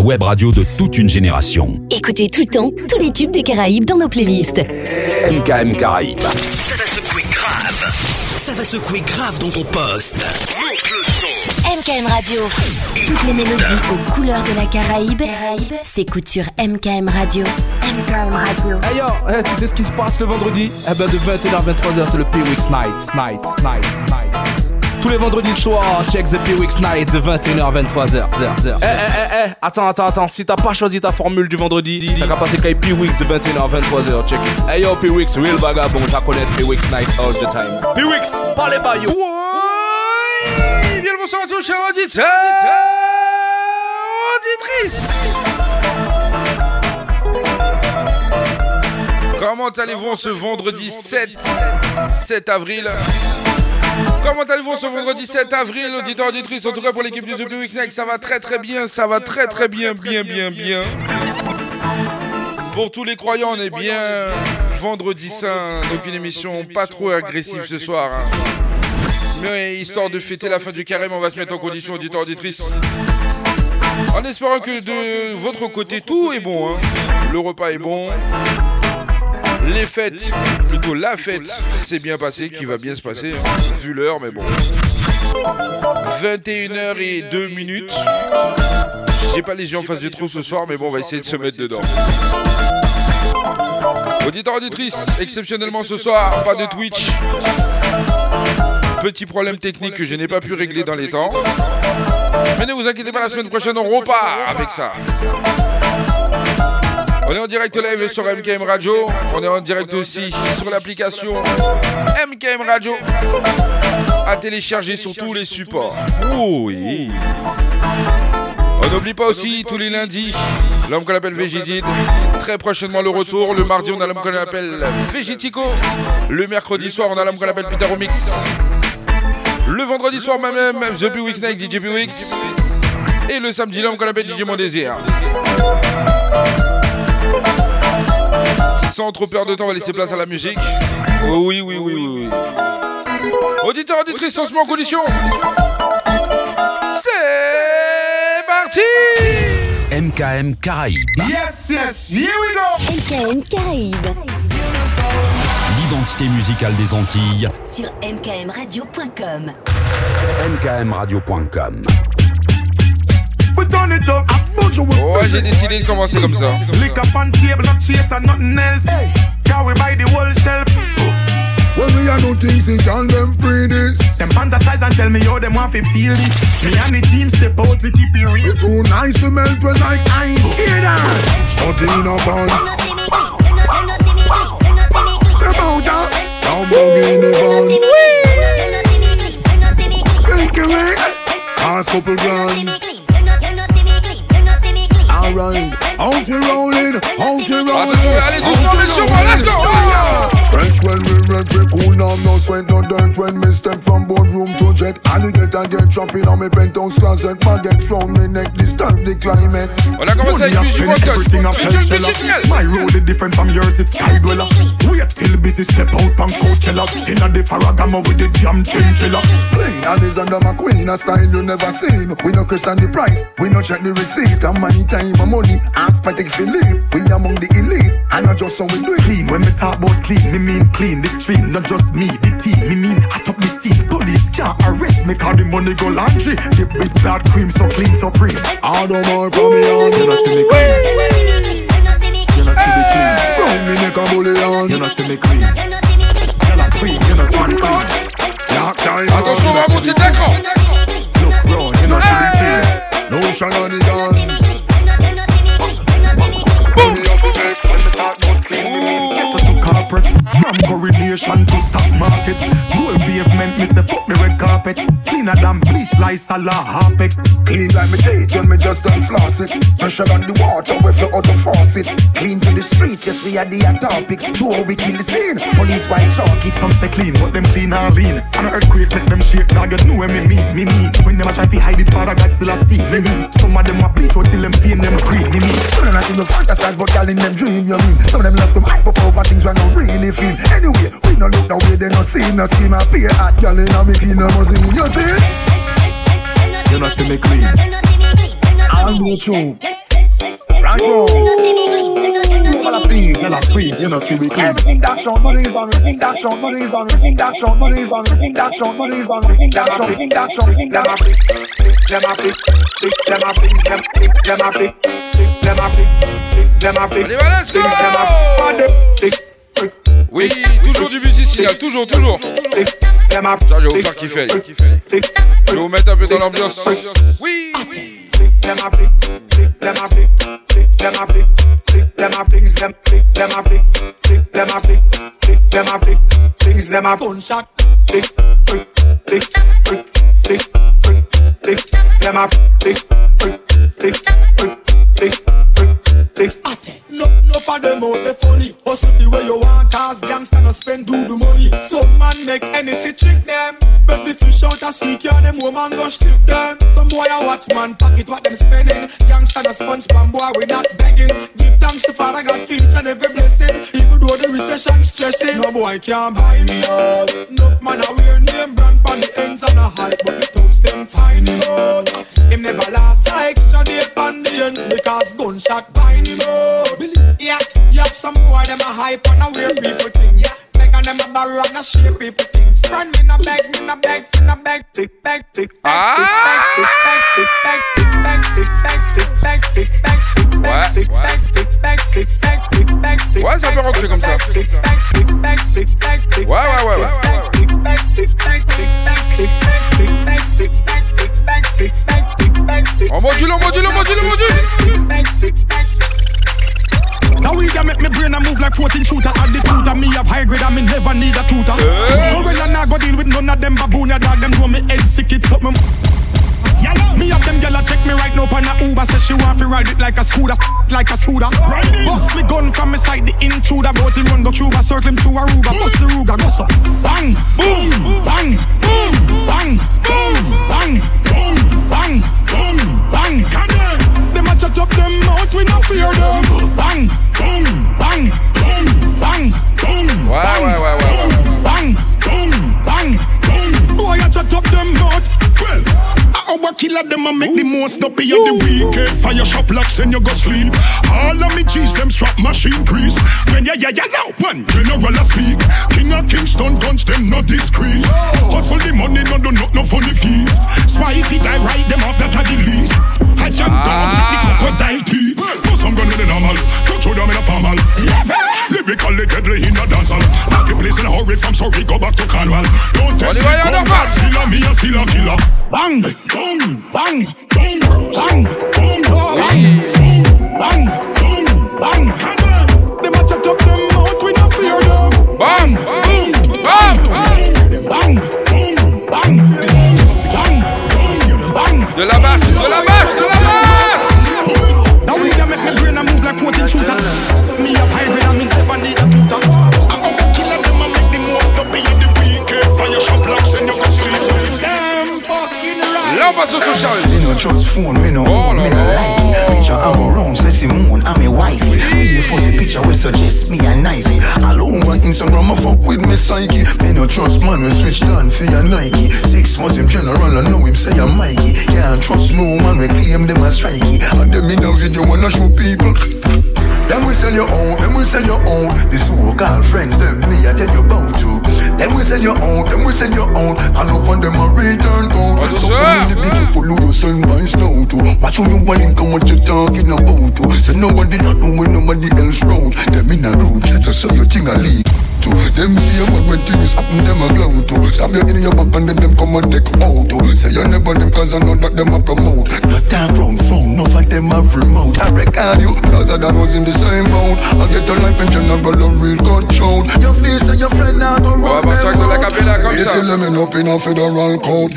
La web radio de toute une génération. Écoutez tout le temps tous les tubes des Caraïbes dans nos playlists. MKM Caraïbes. Ça va secouer grave. Ça va secouer grave dans ton poste. Monte le son. MKM Radio. Toutes les mélodies aux couleurs de la Caraïbe s'écoutent sur MKM Radio. MKM Radio. Hey yo, tu sais ce qui se passe le vendredi? Eh ben de 21h à 23h c'est le P-Weeks Night, Night, Night, Night. Tous les vendredis soirs, check the P-Weeks Night de 21h à 23h. Eh, eh, eh, eh, attends, attends, attends, si t'as pas choisi ta formule du vendredi, t'as qu'à passer qu'à P-Weeks de 21h à 23h, check it. Hey yo, P-Weeks, real vagabond, t'as connaître P-Weeks Night all the time. P-Weeks, parlez pas yo. Ouais, bien le bonsoir à tous, chers auditeurs, auditrices. Comment allez-vous en ce vendredi 7, 7 avril? Comment allez-vous ce vendredi 7 avril, auditeurs, auditrices En tout cas pour l'équipe du The Week Night, ça va très très bien, ça va très très bien, bien, bien, bien. Pour tous les croyants, on est bien vendredi saint, donc une émission pas trop agressive ce soir. hein. Mais histoire de fêter la fin du carême, on va se mettre en condition, auditeurs, auditrices. En espérant que de votre côté, tout est bon. hein. Le repas est bon. Les fêtes, plutôt la fête, s'est bien passé, qui va bien se passer, hein, vu l'heure, mais bon. 21h et 2 minutes. J'ai pas les yeux en face du trou ce soir, mais bon, on va essayer de se mettre dedans. Auditeurs, auditrices, exceptionnellement ce soir, pas de Twitch. Petit problème technique que je n'ai pas pu régler dans les temps. Mais ne vous inquiétez pas, la semaine prochaine, on repart avec ça. On est en direct live sur MKM Radio. On est en direct aussi sur l'application MKM Radio. À télécharger sur tous les supports. Oui. On n'oublie pas aussi tous les lundis l'homme qu'on appelle Végidid. Très prochainement le retour. Le mardi, on a l'homme qu'on appelle Végitico. Le mercredi soir, on a l'homme qu'on appelle Peter Omix. Le vendredi soir, moi-même, The P Week Night, DJ Weeks. Et le samedi, l'homme qu'on appelle DJ Mon Désir. Sans trop perdre de temps, on va laisser place à la musique. Oh oui, oui, oui, oui, oui. Auditeur, auditrice, on se met en condition. C'est parti MKM Caraïbes. Yes, yes, here we go. MKM Caraïbes L'identité musicale des Antilles. sur mkmradio.com. MKMradio.com. Ouais, j'ai décidé de commencer comme ça. Lick up on table, not chase and nothing else. Can we buy the whole shelf? When we are no things, it can them free this. Them fantasize and tell me how them want to feel this. Me and the team step out, we keep it real. We too nice to melt when like ice. Hear that? Shut in a pants. Step out, huh? Now boogie in the van. Take it away. Pass couple grams. Out you rolling. Rolling. Attention, allez doucement, messieurs, let's go. French when we rap, we cool now, no sweat, no dirt When me step from boardroom to jet Alligator get trapping on me penthouse closet Baguettes round me neck, disturb the climate On a commencé avec Music One Touch. Everything of Featuring hell Bitchy seller. My road is different from yours, it's sky dweller. Wait till busy step out from Coachella. Inna the Ferragamo with the jam chain seller. Clean and is under my queen A style you never seen We no question the price We no check the receipt And money time and money Ask Patek Philippe We among the elite And not just so we do it Clean, when me talk about clean, me mean clean. The stream, not just me, the team. Me mean hot up the scene. Police can't arrest me, cause the money go laundry. The big bad cream, so clean, so free. All the more from me on You know see me clean, you know see me clean. Round me neck a bullion You know see me clean, you know clean, you know see One me cut clean. Dark time Attention, on va monter d'écran. Look round, you know see me clean. No shenanigans When From correlation to stock market. Gold pavement, me say fuck the red carpet. Cleaner than bleach, like Salah Harpet. Clean like me teeth when me just done floss it Pressure on the water we flow out the faucet Clean to the streets, yes we are the topic Two we kill the scene, police white chalk it Some say clean, but them clean or lean. An earthquake make them shake, dog. You know what me mean, me mean. When them a try to hide it, Father God still a see. Me mean. Some of them a bleach out till them pain them green. Me mean. Some of them not even fantasize but girl in them dream you mean Some of them love to hype up over things we don't really feel Anyway, we no look the way they no see No see my peer hot girl in a me clean no must see You see it? You know see me clean. and be true. Right on. People are please, tell us free, you know, see we clean. Everything that shown, money is on, everything that shown, money is on, everything that shown, money is on, everything that shown, money is on, everything that shown, everything that shown, everything that shown. Them a pick, pick them a things them, pick them a pick, pick them a pick, pick them a pick, Allez, va, let's go things them a body, pick, pick, Oui, toujours du musicien, toujours, toujours. Ça, je vais vous faire kiffer. Je vais vous mettre un peu dans l'ambiance. Oui, oui. them a. Hustle the way you want, cause gangsta no spend do the money. Some man make any see trick them. But the fish out a seek ya, them woman go strip them. Some boy a watch man pocket what them spending. Gangsta no sponge pan boy we not begging. Give thanks to Father God for each and every blessing. Even though the recession stressing, no boy can buy me out. Enough man a wear name brand pan the ends and a hype, but the thugs them find him out. Him never last a extra day pan the ends because gunshot bind him out. Yeah, you have some boy them a hype and a wear people things. Yeah. Ouais, ça peut rentrer comme ça. Ouais, ouais, ouais. On. Now we can make me brain a move like 14 shooter. Add the tutor, me have high grade and me never need a tutor. No when I nah go deal with none of them baboon ya dog. Them know me head sick it something me Me have them gyal a take me right now on a Uber. Say she want to ride it like a scooter, like a scooter. Bust me gun from me side the intruder. Bout him run go Cuba, circle him through Aruba. Bust the Ruger, go so. Bang, boom, bang, boom, bang, boom, bang, boom, bang, boom, bang. Them a chat up them mouth, we no fear them Bang, boom, bang, boom, bang, boom, ouais, ouais. bang, boom, bang, boom. Boy, I chat up them mouth. Well, our killer them a make the most up of the weekend. Eh, fire shop locks and you go sleep. All of me cheese them strap machine crease. When ya ya ya now one general a speak. King of Kingston guns them not discreet. Hustle the money no do not no funny feet. Spy if it I ride them off that the least. I jump down the crocodile teeth. Put some gun in the normal, touch them in a formal. Lyrically deadly in a dancehall. Pack the place in a hurry from Surrey go back to Cornwall. Don't test On y me, va, y'en a come pas. back. Still a me a still a killer. Bang, boom, bang, boom, bang, boom, bang, boom, bang, boom, bang. Them a chat up them mouth, we no fear them. Bam, boum, bam. Bang, boom, bang, bang, bang. De la basse, de la basse, de la basse. Right. Là, on passe au social. Me no trust phone, me no Oh, me no, like it. Picture I'm around, say Simone, I'm a wifey. Me a fuzzy picture we suggest me a knifey. All over Instagram, I fuck with me psyche. Me no trust man, we switch down for your Nike. Six months him general, I know him say I'm Mikey. Can't trust no man, we claim them as strikey. And them in a video wanna show people. Them we sell your own, them we sell your own. The so-called friends, them me I tell you about to. Them we sell your own, them we sell your own. And no for them a return. Oh, So sir. for me, be careful who you send vice now to. Watch who you want and come what you talking about to. Say nobody not know when nobody else round. Them in a group just so you think I leak. To them see a man when things happen, them a glow to. Stab you in your back and then them come and take out to. Say you never them cause I know that them a promote. Not that round phone, no for them have remote. I reckon you, cause I done was in the same boat. I get a life in general, a real good show. Your face and your friend now go On va run partir avec de la capella comme You ça. tell them up in a federal code.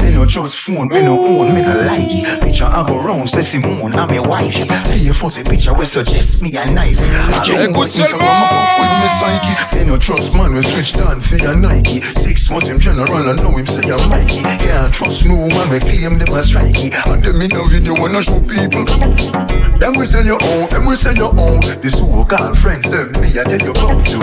Me no trust phone, me no own, me no like it. Picture I go round, say Simone, I'm a wife. Stay a fuzzy picture, we suggest me a knife. I don't Écoute want Instagram, seulement. I fuck with me psyche. Me no trust man, we switch down for your Nike. Six months him general, I know him say I'm Mikey. Can't trust no one. We claim them as strikey. And them in a video wanna show people. Them we send your own, them we send your own. The so-called friends, them me I tell you about to.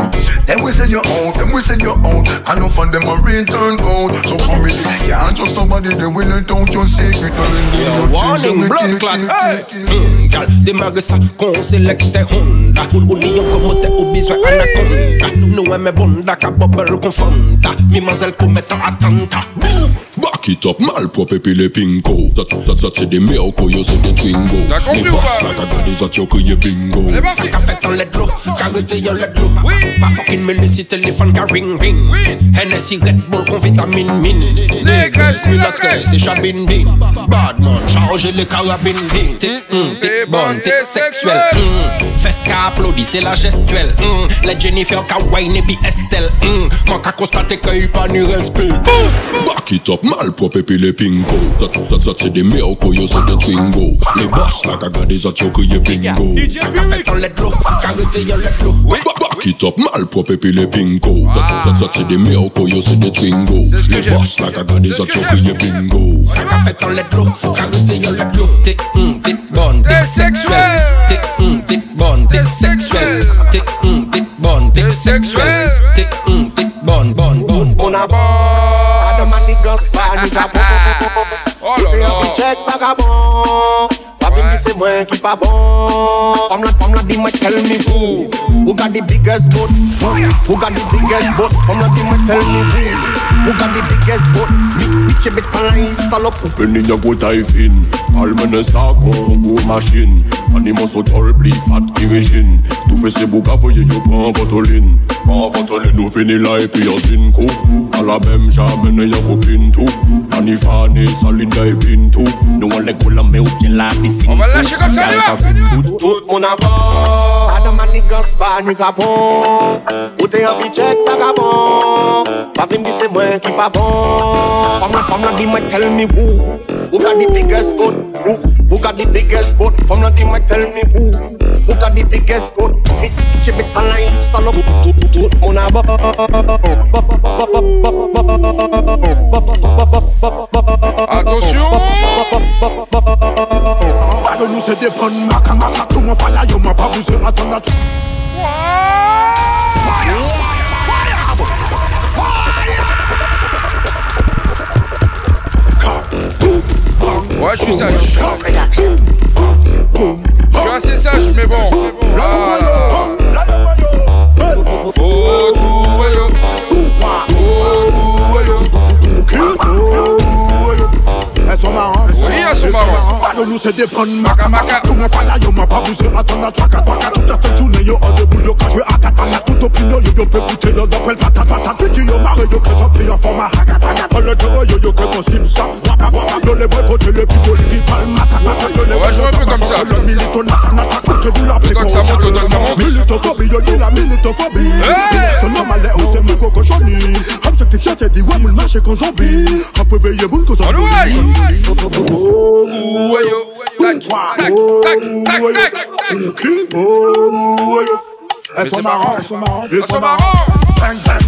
Them we send your own, them we send your own. I know from them a return code. So for me, can't trust somebody. They will let out your secret. Yo, warning, blood clot, hey. Mm, gal, demage sa kon selekte Honda Ou ni yon komote ou bizwe anaconda fanta Nou e me bonda ka bobel kon fanta. Mi mazel komet an atanta. Bou, bok Back it up, malpropre les pinko. Ça, ça, ça, c'est des c'est des twingo. La des look. Pas fucking me laisser Red Bull, qu'on vitamine c'est les mm, sexuelle. Mm. Qu'a applaudi, c'est la. Mm. Les Jennifer, qu'a wine Estelle. Quand qu'a constaté qu'il n'y a pas respect. Back it up, mal malpropre puis les pinko Ça, ça, ça c'est des merco, yo c'est des twingo. Les basses là, t'as gardé ça, t'as crié bingo. Ka fet an let lo, ka rete yon let lo Back it up, malpropre puis les pinko Ça, ça, ça c'est des merco, yo c'est des twingo. C'est ce que Les j'aime. basses là, t'as gardé ça, C'est ce que t'as crié bingo. Ka fet an let lo, ka rete yon let lo T'es hum, t'es bonne, T'es t'es sexuelle sexuelle. T'es hum, t'es bonne, t'es T'es sexuelle sexuelle. T'es hum, t'es bonne, t'es T'es sexuelle sexuelle. T'es Oh là là. check vagabond Pa vin di se mwen ki pa bon Fam la, fam la di mwen tell me who. Who got the biggest boat? Who got the biggest boat? Fam la di mwen tell me who. Who got the biggest boat? Mi, mi che bit pan la yi salop Penny ya go dive in Almene sako go machine. Animo so tol pli fat kirejin Tou fe se bouka voye yo pan votolin Pan votolin nou fini la e pi yo zin kou Ala bem jamene ya go pintou Ani fane salin da e pintou Nou an le kola me ou bien la piscine On va le lâcher comme ça, on y va, on y va. Tout moun a bon Adam and the gospel, ni ka bon Ou te yon fi check vagabond. Pa vin di se mwen ki pa bon. Fam la, fam la di mwen tell me who. Who got the biggest boat Who, who got the biggest boat? Fam la di mwen tell me who. Who got the biggest boat? Mi, che bit pan la yi salop Tout, tout, tout moun a bon Attention. Avec nous c'est des bonnes maca maca Tout mon fire yo m'a pas besoin d'attendre Ouais, je suis sage. Je suis assez sage, mais bon. Ah. Marrantes Oui, elles sont marrantes. Avec nous c'est des bonnes maca maca. maca Tout mon fire yo m'a pas besoin d'attendre Traka traka toute la cette journée yo en debout yo Quand je vais à katana Tout opinion yo yo peut goûter Yo d'appel patate patate Fiti yo marre yo que j'en prie en format. Hakatana Dans le terreau yo yo que mon slip ça Waka waka Yo les boys côté les pitots qui parlent matak matak Yo les On va jouer un peu comme ça. Le milito nata nata C'est que vous l'appelez Le temps que ça monte, le temps que ça monte. Militophobie yo dit la militophobie. Hey! C'est normal où c'est mon cocochoni Objectif chat c'est dit ouais moule marché qu'on zombie. Après veiller moun qu'on zombie elles sont marrantes, elles sont marrantes, elles sont marrantes. Bang bang.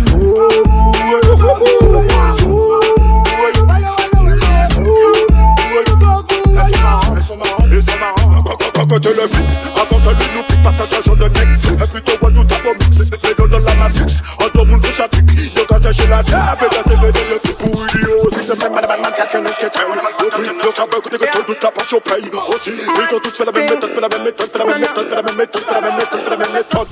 Quand tu le vite, avant que le loup parce que tu as de mec. Et puis tout à ton mix, les dons de la matrix. En ton monde, je s'attique. Yo, quand j'ai la table, et t'as de le. Man, qu'à connaître ce que t'aimes. Yo quand beaucoup de gâteaux, toute la passion paye aussi. Ils ont tous fait la même méthode, fait la même méthode, fait la même méthode, fait la même méthode, fait la même méthode, fait la même méthode.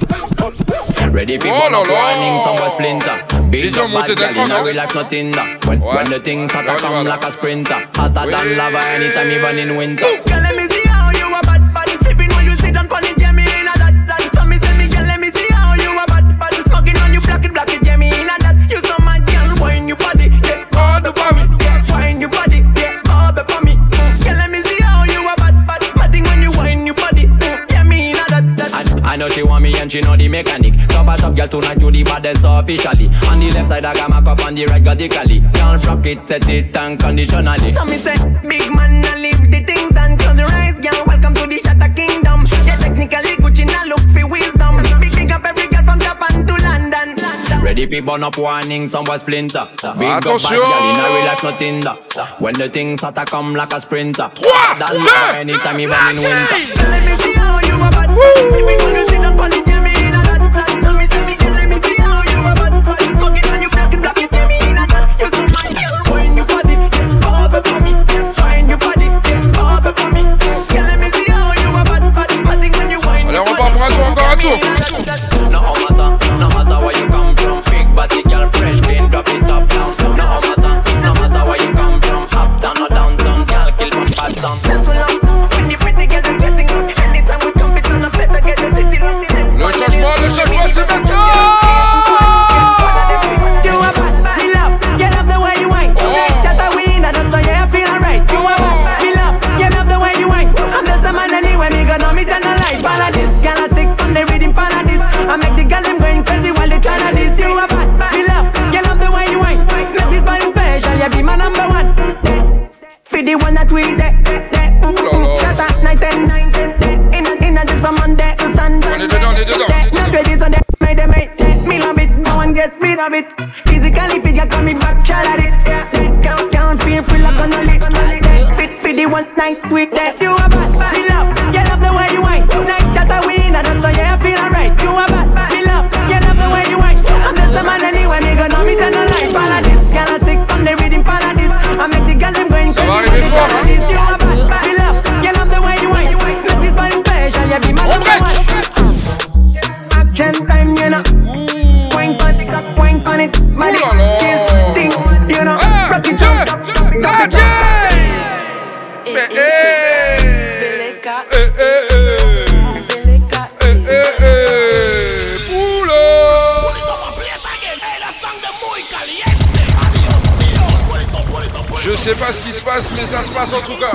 Ready for Oh burn là up là. warning, some boy splinter. J'ai Big déjà up bad d'un gal in cran, a non real life nothing that. When, when the things start Là, to on y va, come like a sprinter. Hotter than lava anytime, even in winter. Girl, let me see know she want me and she know the mechanic. Top a top girl tonight you the baddest officially. On the left side I got my cup, on the right got the cali. Can't rock it, set it unconditionally. So me say, big man, I leave the things done. Close your eyes, girl. Welcome to the Shatter Kingdom. Yeah, technically Gucci now look for wisdom. Big big up every girl from Japan to London. Ready people up warning, some boy splinter. Big up bad girl in a real life nothing. When the things start to come like a sprinter. Trois, deux, un, anytime even in winter. Let me feel how you are bad. Cartoon. 좋을까요?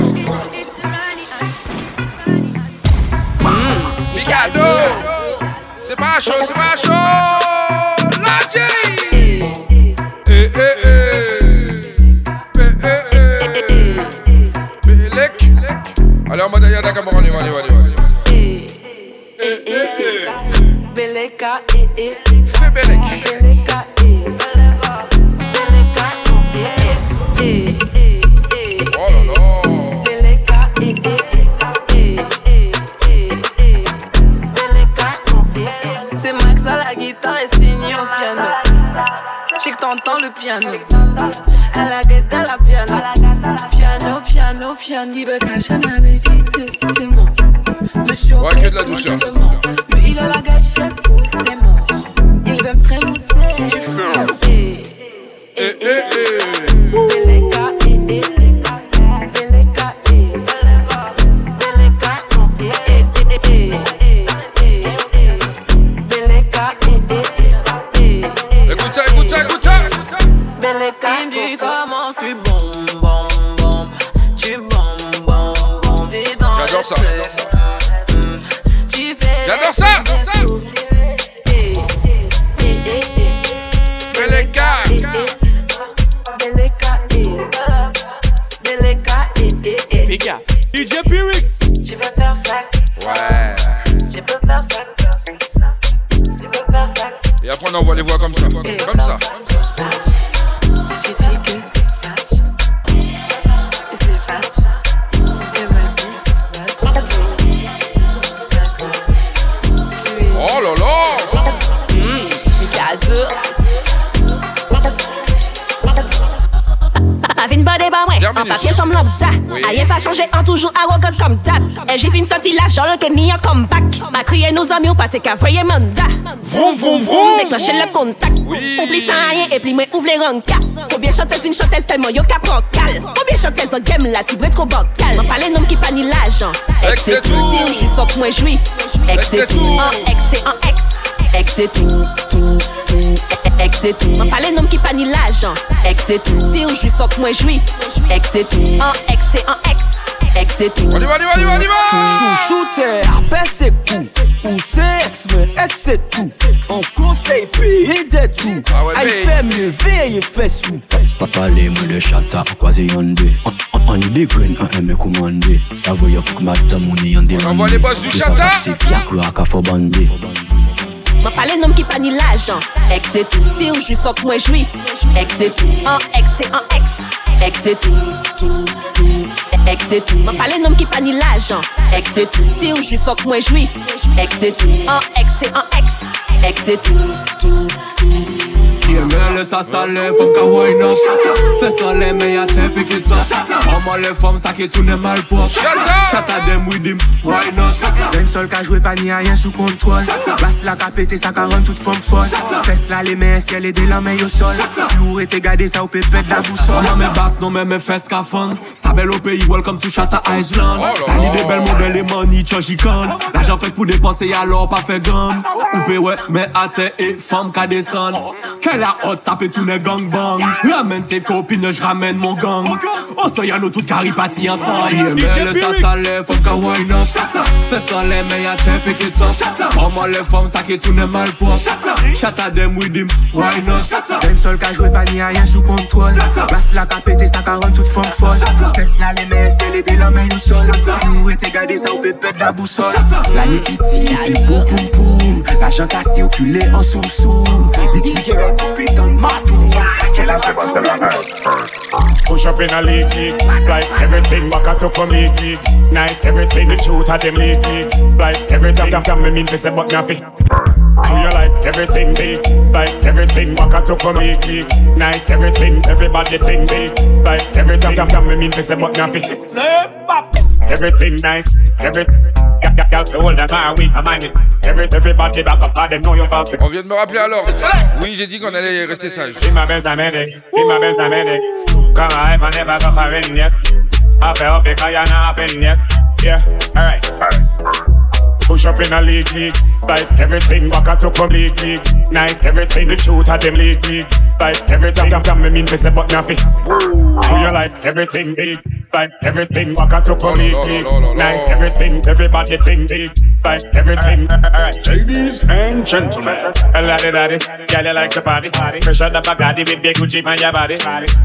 on envoie les voix comme ça. E jifin soti la jol ke ni yon comeback. Ma kriye nou zami ou pati ka vreye manda Vroum vroum vroum Dekloche le kontak Ou pli san ayen e moi mwen ouvle ranka Koubyen chantez vin chantez telman yo ka prokal Koubyen chantez an gem la tibre tro bokal Man pale nom ki pa ni l'ajan Ek Si ou jwi fok mwen jwi Ek se tou An ek se an ek Ek se tou tout, Tou Ek se tou Man pale nom ki pa ni l'ajan Ek se tou Si ou Ek se tou An ek se an ek ex et tout. On y va, on y va, on ex, mais ex et tout. On conseille payer des tout. Ah Aïe, ah, fait mieux, veille, fait sous. Papa, les mots de chapta, croisé yandé. On y dégrène, on aime commander. Ça veut dire que on y. On les boss du. C'est fiacre, nom ki pa ni lajan Ek se tou, si ou mwen jwi Ek se tou, an ek se an ek Ek se tou, Ek se tou, man pale nom ki pa ni lajan Ek se tou, se ou jwi fok mwen jwi Ek se tou, an ek mais laisse ça faut qu'à wine up. Fais ça les meilleurs t'es piqué ça Maman les femmes ça qui tourne mal pour à them with him, why not? D'un seul qu'a joué pas ni rien sous contrôle. Basse la qu'a pété ça rend toute forme folle. Fesse là les mains ciel et des la main au sol. Si vous était gardé ça au pépé de la boussole. Non mais basse non mais mes fesses qu'a fun Ça belle au pays, welcome to Shatta Island. T'as ni des belles modèles et money chajikon L'argent fait pour dépenser alors pas fait gomme Ou ouais mais atte et femme qu'a descend Quelle la hot, ça peut tourner gangbang. Ramène tes copines, je ramène mon gang. Oh, ça y'a nous toutes caripati ensemble. Yeah, mais le ça, ça lève, faut qu'à wine up. Fais ça les meilleurs, t'es piqué top. Oh, moi, les femmes, ça qui tourne mal. Shut à them with him, why not? D'un seul qu'a joué pas ni rien sous contrôle. Basse la qu'a pété, ça rend toute forme folle. Fesse là les mains, c'est les la main au sol. Si vous était gardé, ça pépé de la boussole. La ni piti, puis go poum poum. La jante a circulé en soum soum. Dis-tu putain de matou Quelle a Push up in a league league Like everything back at to come league. League Nice everything the truth of them league. League Like everything damn damn me mean to say but nothing Clear like everything big Like everything back at to come league. League Nice everything everybody think big Like everything damn damn me mean to say but nothing Everything nice. On vient de me rappeler alors. Oui, j'ai dit qu'on allait rester sage. Push up in a league league. Like everything back league league. Nice everything the truth of them league league Like everything damn damn me mean me say but nothing. Do you like everything big Like everything. Up league league Nice everything everybody think big Like everything. Ladies and gentlemen. A laddie daddy Girl you like the party. Pressure the Bugatti with big Gucci on your body.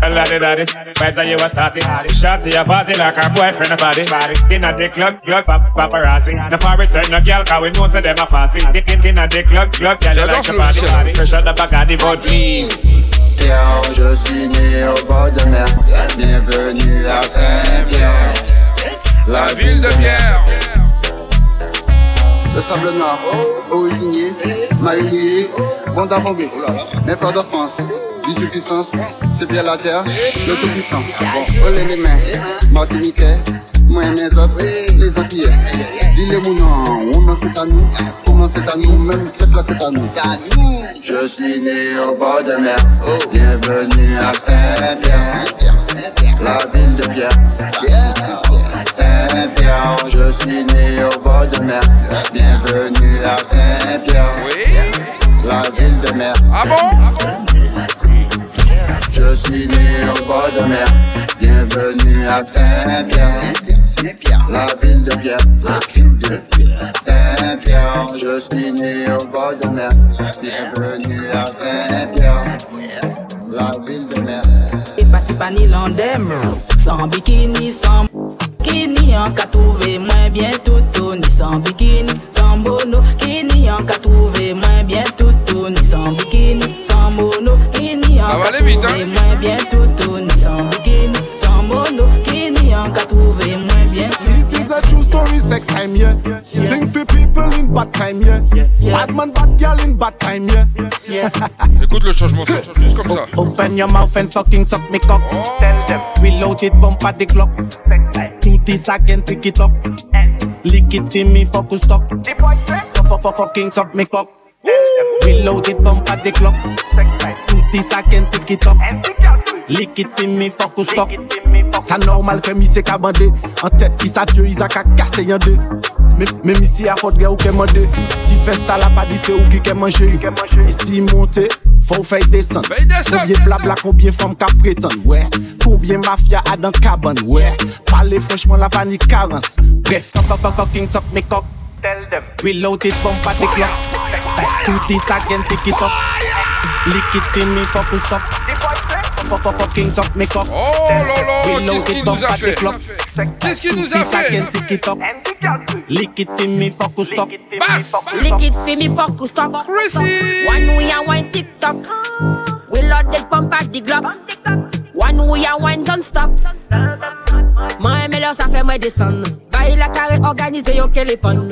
A laddie daddy Vibes are you a starting. Shot to your party like her boyfriend a body. In a dick club club paparazzi The pirate no girl, cause we know say them a fancy. A dick club, club, girl, you like the body. Pressure the of the please. Je suis né au bord de mer. Bienvenue à Saint-Pierre, la ville de Pierre. Le sable noir, originier, maillé, bon d'avant mes frères de France, puissance, c'est bien la terre, le tout puissant. Bon, les mains, Martiniquais, moi mes autres, les Antillais. Dis-les mon nom, on en c'est à nous, comment c'est à nous, même peut-être là c'est à nous. Je suis né au bord de mer, bienvenue à Saint-Pierre, la ville de Pierre. Saint-Pierre, je suis né au bord de mer, bienvenue à Saint-Pierre, la ville de mer. Ah bon? Je suis né au bord de mer, bienvenue à Saint-Pierre. La ville de Pierre, la ville de Pierre. Saint-Pierre, je suis né au bord de mer. Bienvenue à Saint-Pierre, la ville de mer. Et pas si pas ni l'andem, sans bikini, sans bikini, en trouvé moins bien tout, ni sans bikini, sans mono, kini, en qu'a trouvé moins bien tout, ni sans bikini, sans mono, kini, en qu'a trouvé moins bien tout, ni sans bikini, sans mono, kini, en qu'a trouvé moins bien This is a true story, sex time, yeah. Sing for people in bad time, yeah. Bad man, bad girl in bad time, yeah. Écoute le changement, c'est juste comme ça. Open your mouth and fucking suck me cock. Oh. Reload it, bump at the clock. Do this again, tick it up. Lick it in me, focus stop. Fucking suck me cock. Reloaded bump at the clock. Tout is aken, tout it up. Likit fi mi fok ou stok Sa normal ke mi se ka bande An tet ki sa fyo, iza ka kase yon de Me mi si a fote gen ou ke mande Ti festa la pa di se ou ki ke manje E si monte, fò ou fey desan Koubyen blabla, koubyen fòm ka pretan ouais. Koubyen mafya adan kaban ouais. Pale fòchman la pa ni karans Bref, fok fok fok fok king tok me kok Reloaded bump at the clock. Do this again, pick it up Lick it in me, focus up Fucking suck me cock Oh là là, qu'est-ce qu'il nous a fait Qu'est-ce qu'il nous a fait Lick it for me, focus stop. Bass. Lick it for me, focus stop. Chrissy. One way and one TikTok. We loaded pump at the Glock. One way and one don't stop. Moi et là ça fait moi descendre. Baille la carré organisé les pon.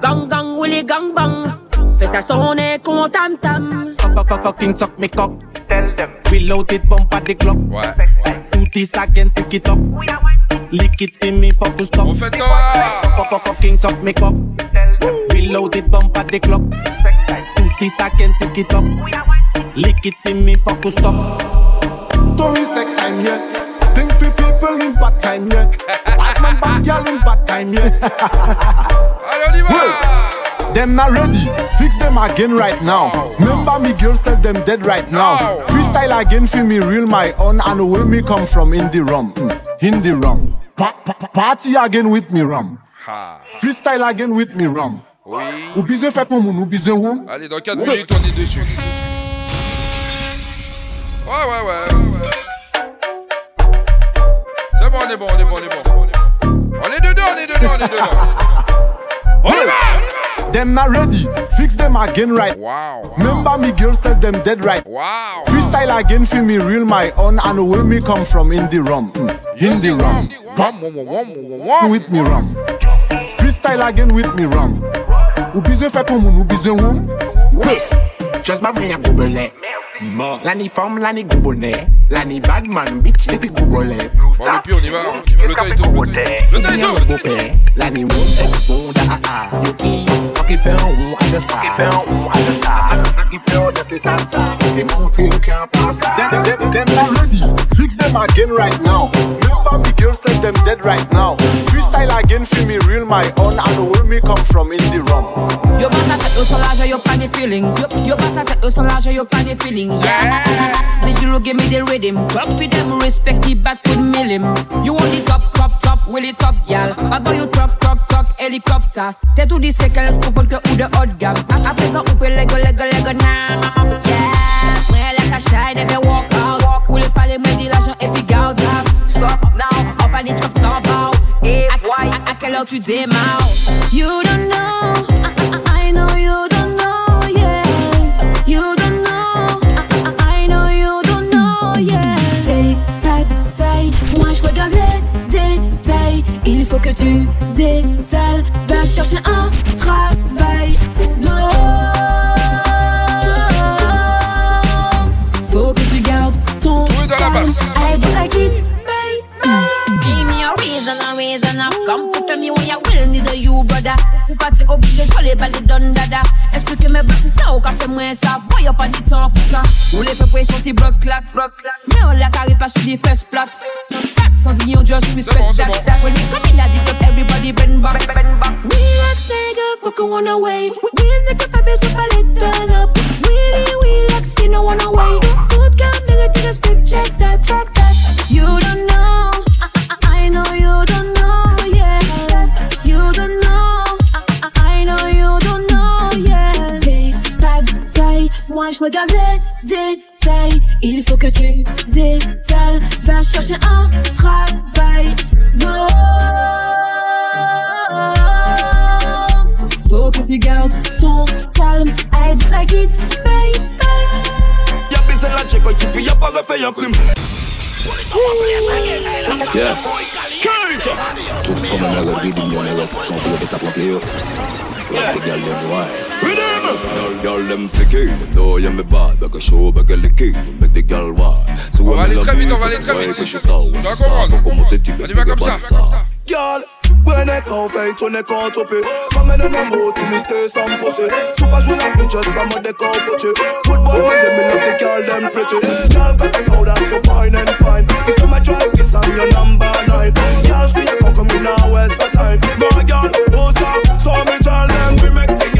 Gang gang willy gang bang. Fais ça sonner con tam tam. Fucking suck me cock. Tell them. Reload it, bump at the clock. Ouais. Do this again, pick it up. Lick it for me, focus stop. On fait ça. Fucking suck me cock. Reload it, bump at the clock. Do this again, pick it up. Lick it for me, focus stop. Tony sex time, yeah. Sing for people in bad time, yeah. Bad man, bad girl in bad time, yeah. Allez, on y va. Them not ready, fix them again right now. Remember me girls tell them dead right now. Freestyle again for me real my own and where me come from in the rum, mm, in the rum. Pa- pa- party again with me rum. Freestyle again with me rum. Oui. Ou besoin fait pour moun, ou besoin ou. Allez, dans 4 minutes, on est dessus. Ouais, ouais, ouais. ouais, ouais. C'est bon, on est bon, on est bon, on est bon. On est dedans, on est dedans, on est dedans. On y va Them not ready, fix them again right. Wow. Remember me girls tell them dead right. Wow. Freestyle again for me real my own and where me come from in the rum, mm, in the rum. With me rum. Freestyle again with me rum. Ou besoin fait pour moun, ou besoin ou. Just ma mwen goubele La Mort. L'année forme, l'année goubonnet. L'année badman, bitch, les puis goubolette. Bon, le pire, on y va. Le temps tout. Le temps est tout. On bon da a. Yo fait un rond à de ça. Qui fait un rond à de ça. Quand qui fait un de. Et montrer aucun pas ça. Dem, them not ready, fix them again right now. Remember me girls tell them dead right now. Freestyle again for me real my own and where me come from in the rum. Yo passe à tête au solage, yo pas de feeling. Yo, yo passe à tête au solage, yo pas de feeling. Yeah. Visual give me the rhythm. Drop with them, respect the bat with millim. You want the top, top, top, will it top, gal. Boy, you truck, truck, truck, helicopter. T'es tout dit, c'est quel couple que ou de haut gamme. A- Après ça, on peut lego, lego, lego now. Yeah. Mwen lè ka chay, neve walk out. Ou lè pale mwen di l'ajan epi gout Stop now, an pa ni trop tan baou A kel or tu demaou You don't know, I, I, I know you don't know, yeah. You don't know, I, I know you don't know, yeah. Détail, pas détail, moi je regarde les détails. Il faut que tu détales, va chercher un travail. de you brother. Ou pati obije chole bali done, dada. Esplike me back, sa ou ka fe mwen sa Boy up yo pa di tan pou sa Ou le fe presyon ti brok klak Me ou la kari pa sou di fes plat Kat san di just respect that. That when they come in a di top everybody bend back. We relax nigga fuckin' wanna wait. We in the cup a bit so lit turn up We relax you know wanna wait. Tout ka merite respect check that You don't know. I, I, I know you don't know moi je regarde les détails. Il faut que tu détales, va chercher un travail. Non. Faut que tu gardes ton calme. I do like it, baby. Y'a baisé la check quand tu fais, y'a pas refait un crime. Yeah. Toute femme en a regardé, il y en a qui ça yo. The girl them wild. Girl, them ficky, them know you me bad, like a show, like a licky, make the girl wild. So when me love you, on va cause you saw. What's chaud. Tu vas comprendre. On y va comme ça. Girl, when I come when on est quand on peut. M'amène un amour, tu me sais sans me poser. Si pas jouer la vie, just pas put you. Good boy, when you me love the girl, them pretty. Girl, got a cold, I'm so fine and fine. If you my drive, this I'm your number nine. Girl, see you come, come in now, where's the time? My girl, who's up? So me tell them we make the girl.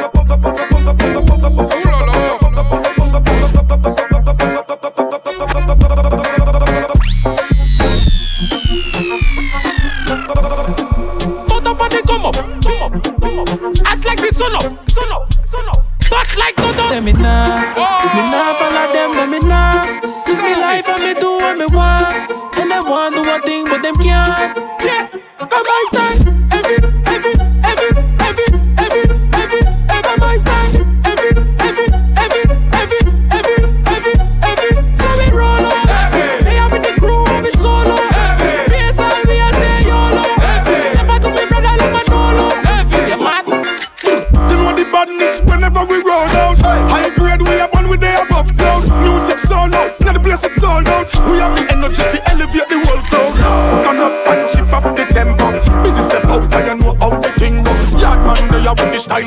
me now. Me now.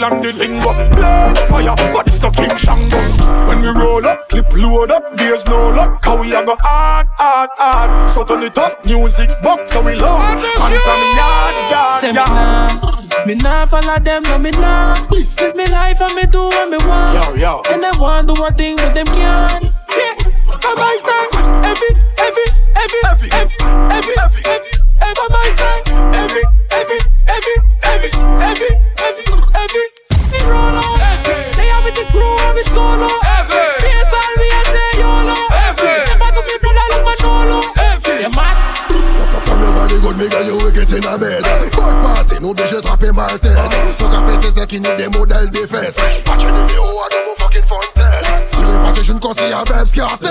and the lingo. Blast fire, but it's no King Shango. When we roll up, clip load up, there's no luck. How we a go hard, hard, hard. So turn it up, music box, so we love. And me yard, yard, Tell yard. Me, nah. me nah follow them, no me nah. Live me life and me do what me want. Yo, yo. And I want do one thing with them can. Yeah, I buy stand every, every, every, every, every, every, every. every. Obligé trapper mal tête. Péter, c'est qui need des modèles des fesses. Patch the numéro à nos fucking fontaine Sur les parties, je ne conseille à Babs Cartel.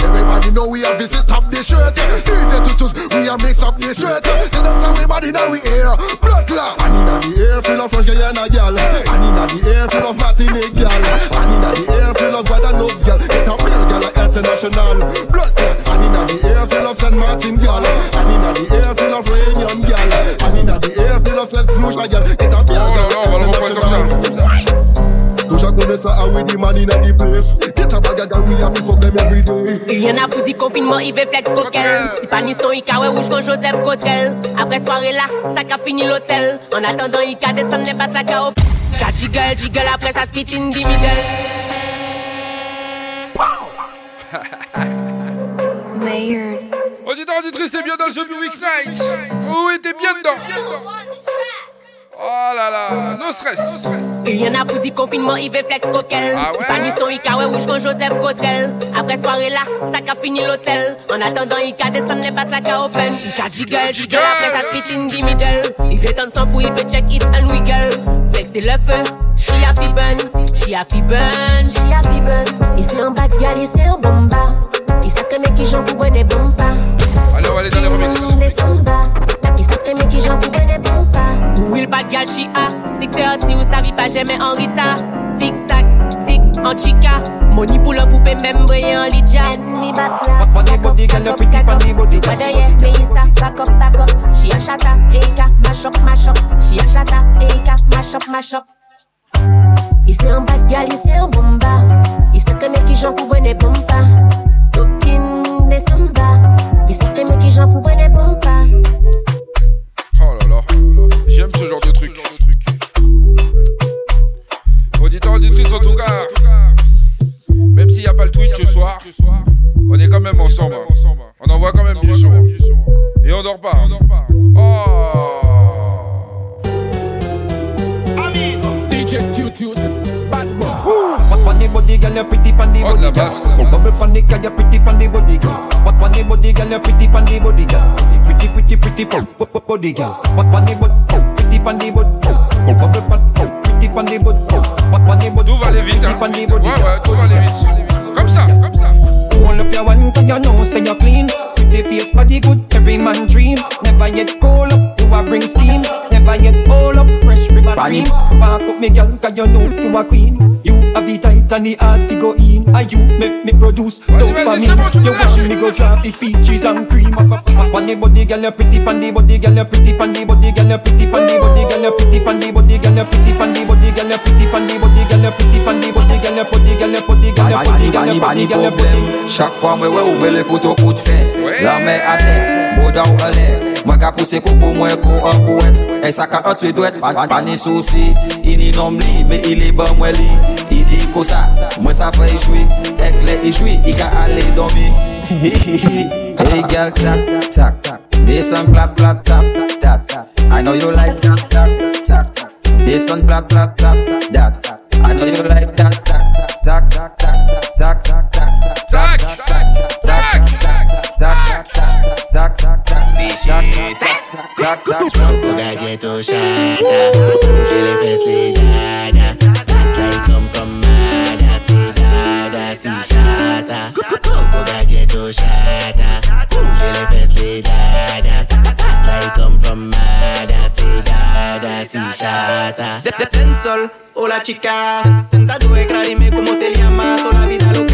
Everybody know we have visit top the shirt DJ tutus, we have mix up the shirt Tell them say everybody now we air Blood clot. And inna the air full of French Guyana gal. And inna the air full of Martinique gal. And inna the air full of Guadeloupe gal. Get a beer gal like international. Blood clot. And inna the air full of Saint Martin gal. And inna the air full of Réunion gal. And inna the air full of Saint Lucia gal Get a beer gal like international Tout chaque connaît ça, ah oui, the man inna the place Get a bag gal, we have to fuck them every day Rien à foutre du confinement, il veut flex coquel. Si pas ni son, il ouais rouge comme Joseph Cotel. Après soirée là, ça qu'a fini l'hôtel. En attendant, il qu'a descendre, les passe la KO. Qu'a jiggle, jiggle, après ça spit in the middle. Auditeur, auditrice, t'es bien dans le The Week's Night. Oui, t'es bien dedans Oh là là, no stress Rien à foutre du confinement, il veut flex coquel. Ah ouais? pas ni son, il ouais rouge comme Joseph Cotel. Après soirée là, ça qu'a fini l'hôtel. En attendant, il qu'a descendre, les passe la KO open. Il qu'a jiggle, jiggle, après ça spit in the middle. Il veut tendre son pour, il veut check it and wiggle. Flex c'est le feu, she a fi burn, she a fi burn, she a fi burn. Ici en bas de gal, ici en bomba. Il sait très bien qui j'en pour bonne et bomba. Allez, on va aller dans les remix. Il pour gal, she a. 630 ou sa vie pas jamais en Rita. Tic tac, tic en chica. Money pull up poupée même briller en Lydia. Ennemi basse là. Body, body, girl, you pretty, body, body. Pas derrière, mais ça, back up, back up. She a chata, eka, mash up, mash up. She a chata, eka, mash up, mash up. Ici en bad gal, ici en bomba. Il sait très bien qui j'en pour bonne et bomba. Des. Très bien qui j'en bomba. Oh là là, j'aime ce genre de truc. Auditeur, auditrice, en tout cas, même s'il n'y a pas le Twitch ce soir, on est quand même ensemble. On envoie quand même du son. Et on dort pas. Oh DJ bad boy. Pandy body, girl, you pretty Oh, de la body, girl. basse. Bubble pandy, girl, you pretty pandy body, girl. Pandy body, girl, you pretty pandy body, girl. Pretty, pretty, pretty, pretty body, girl. Pandy body, pretty pandy body. Bubble pandy, pretty pandy body. Pandy body, Tout va aller vite, hein. Ouais, ouais, tout va aller vite. Comme ça, comme ça. Hold up your one, cause you know, say you're clean. Pretty face, body good, every man dream. Never yet cold up, you a bring steam. Never yet hold up, fresh river stream. Spark up me girl, cause you know you a queen. You have the tight and the hard fi go in. And you make me produce dopamine. You want me go drop the peaches and cream. Pandy body, girl, you pretty pandy body, girl, you pretty pandy body, girl, you pretty pandy body, girl, you pretty pandy body, girl, you pretty pandy body, girl, you pretty pandy body, girl, you pretty pandy body, girl, you body, girl, you body, girl, you body, girl, you body, girl, you body. Chaque fois moi ouais ouvre les photos coup de fait La main à terre, boda ou en l'air Moi ka pousse coco, moi ko en bouette Et ça ka entre douette, pas pas ni souci Il ni nom li, mais il est bon moi li moi ça fait jouer Avec les jouer, il ka aller dormir Hey girl, tac, tac, tac Descend plat, plat, tap, tap I know you like that, tap, tap Descend plat, plat, tap, that I know you like that, tac, tac, tac, tac, tac, tac, tac, tac, Xiita, Udaje to shata to come from hola chica Tenta due, te la vida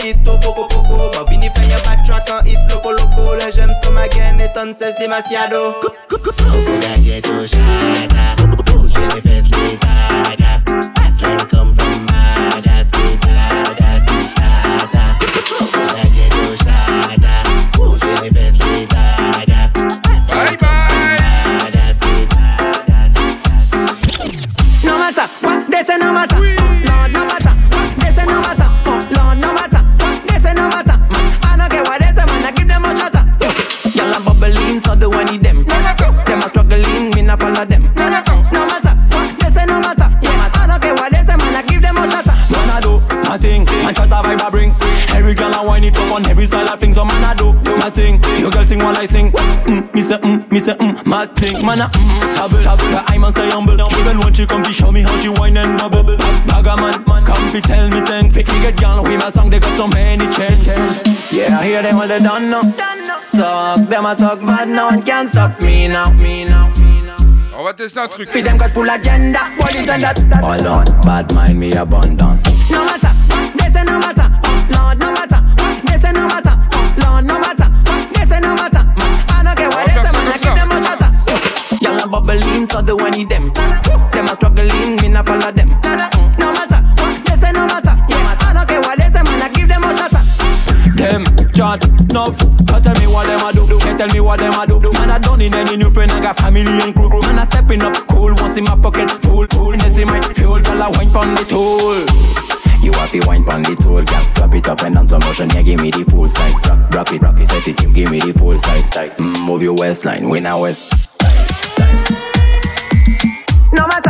chiquito, poco poco Ma vini falla backtrack en hit loco loco. Le gems comme again, entonces demasiado Coco gadget au chata. Bouger les fesses, les thing, man shut a vibe I bring. Every girl I wind it up on every style I fling. So man I do my thing. You girl sing while I sing. Mm, me say mm, me say mm, my thing. Man I mm, tabble, the I man stay humble. Even when she come to show me how she whine and bubble. Bag, bagger man, come fi tell me thing. Fi fi get girl with my song, they got so many chances. Yeah, I hear them all they done now. Talk, them a talk bad, no one can stop me now. Me now. On va tester un truc. Feed them got full agenda. What is that? All on, bad mind me abundant. No matter bubbling the one them. Them are struggling, me follow them. No matter, they say no matter. I don't care what they say, man, I give them a tata. Them. Can't tell me what them I do. Can't tell me what them I do. Man, I don't need any friend. I got family and crew. Man, I stepping up cool. Once in my pocket full, full. And they see my fuel, girl, I wine pound the tool. You have to wine pon the tool, girl. Drop it up and slow motion. Yeah, give me the full side. Drop it, drop it. Set it, give me the full side. Mm, move your waistline. We now west. No matter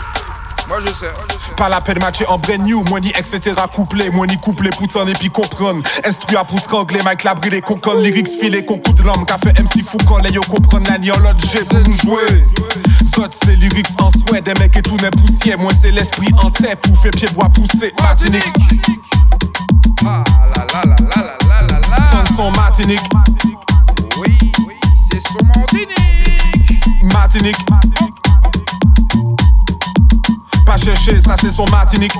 Moi je sais. Pas la peine matcher en brand new Mwen ni etc couplé Mwen ni couplé pou t'en et puis comprendre Instru à pou strangler Mike la Kon kon lyrics filé Kon coup de l'homme fait MC Foucan Les yo comprendre la ni en l'autre J'ai pour nous jouer Zot c'est lyrics en souhait Des mecs et tout n'est poussière Moi c'est l'esprit en tête Pour faire pied bois pousser Martinique Ah là là là là là là là. Ton son Martinique Oui, oui, c'est son Martinique. Martinique. Chercher, ça c'est son Martinique.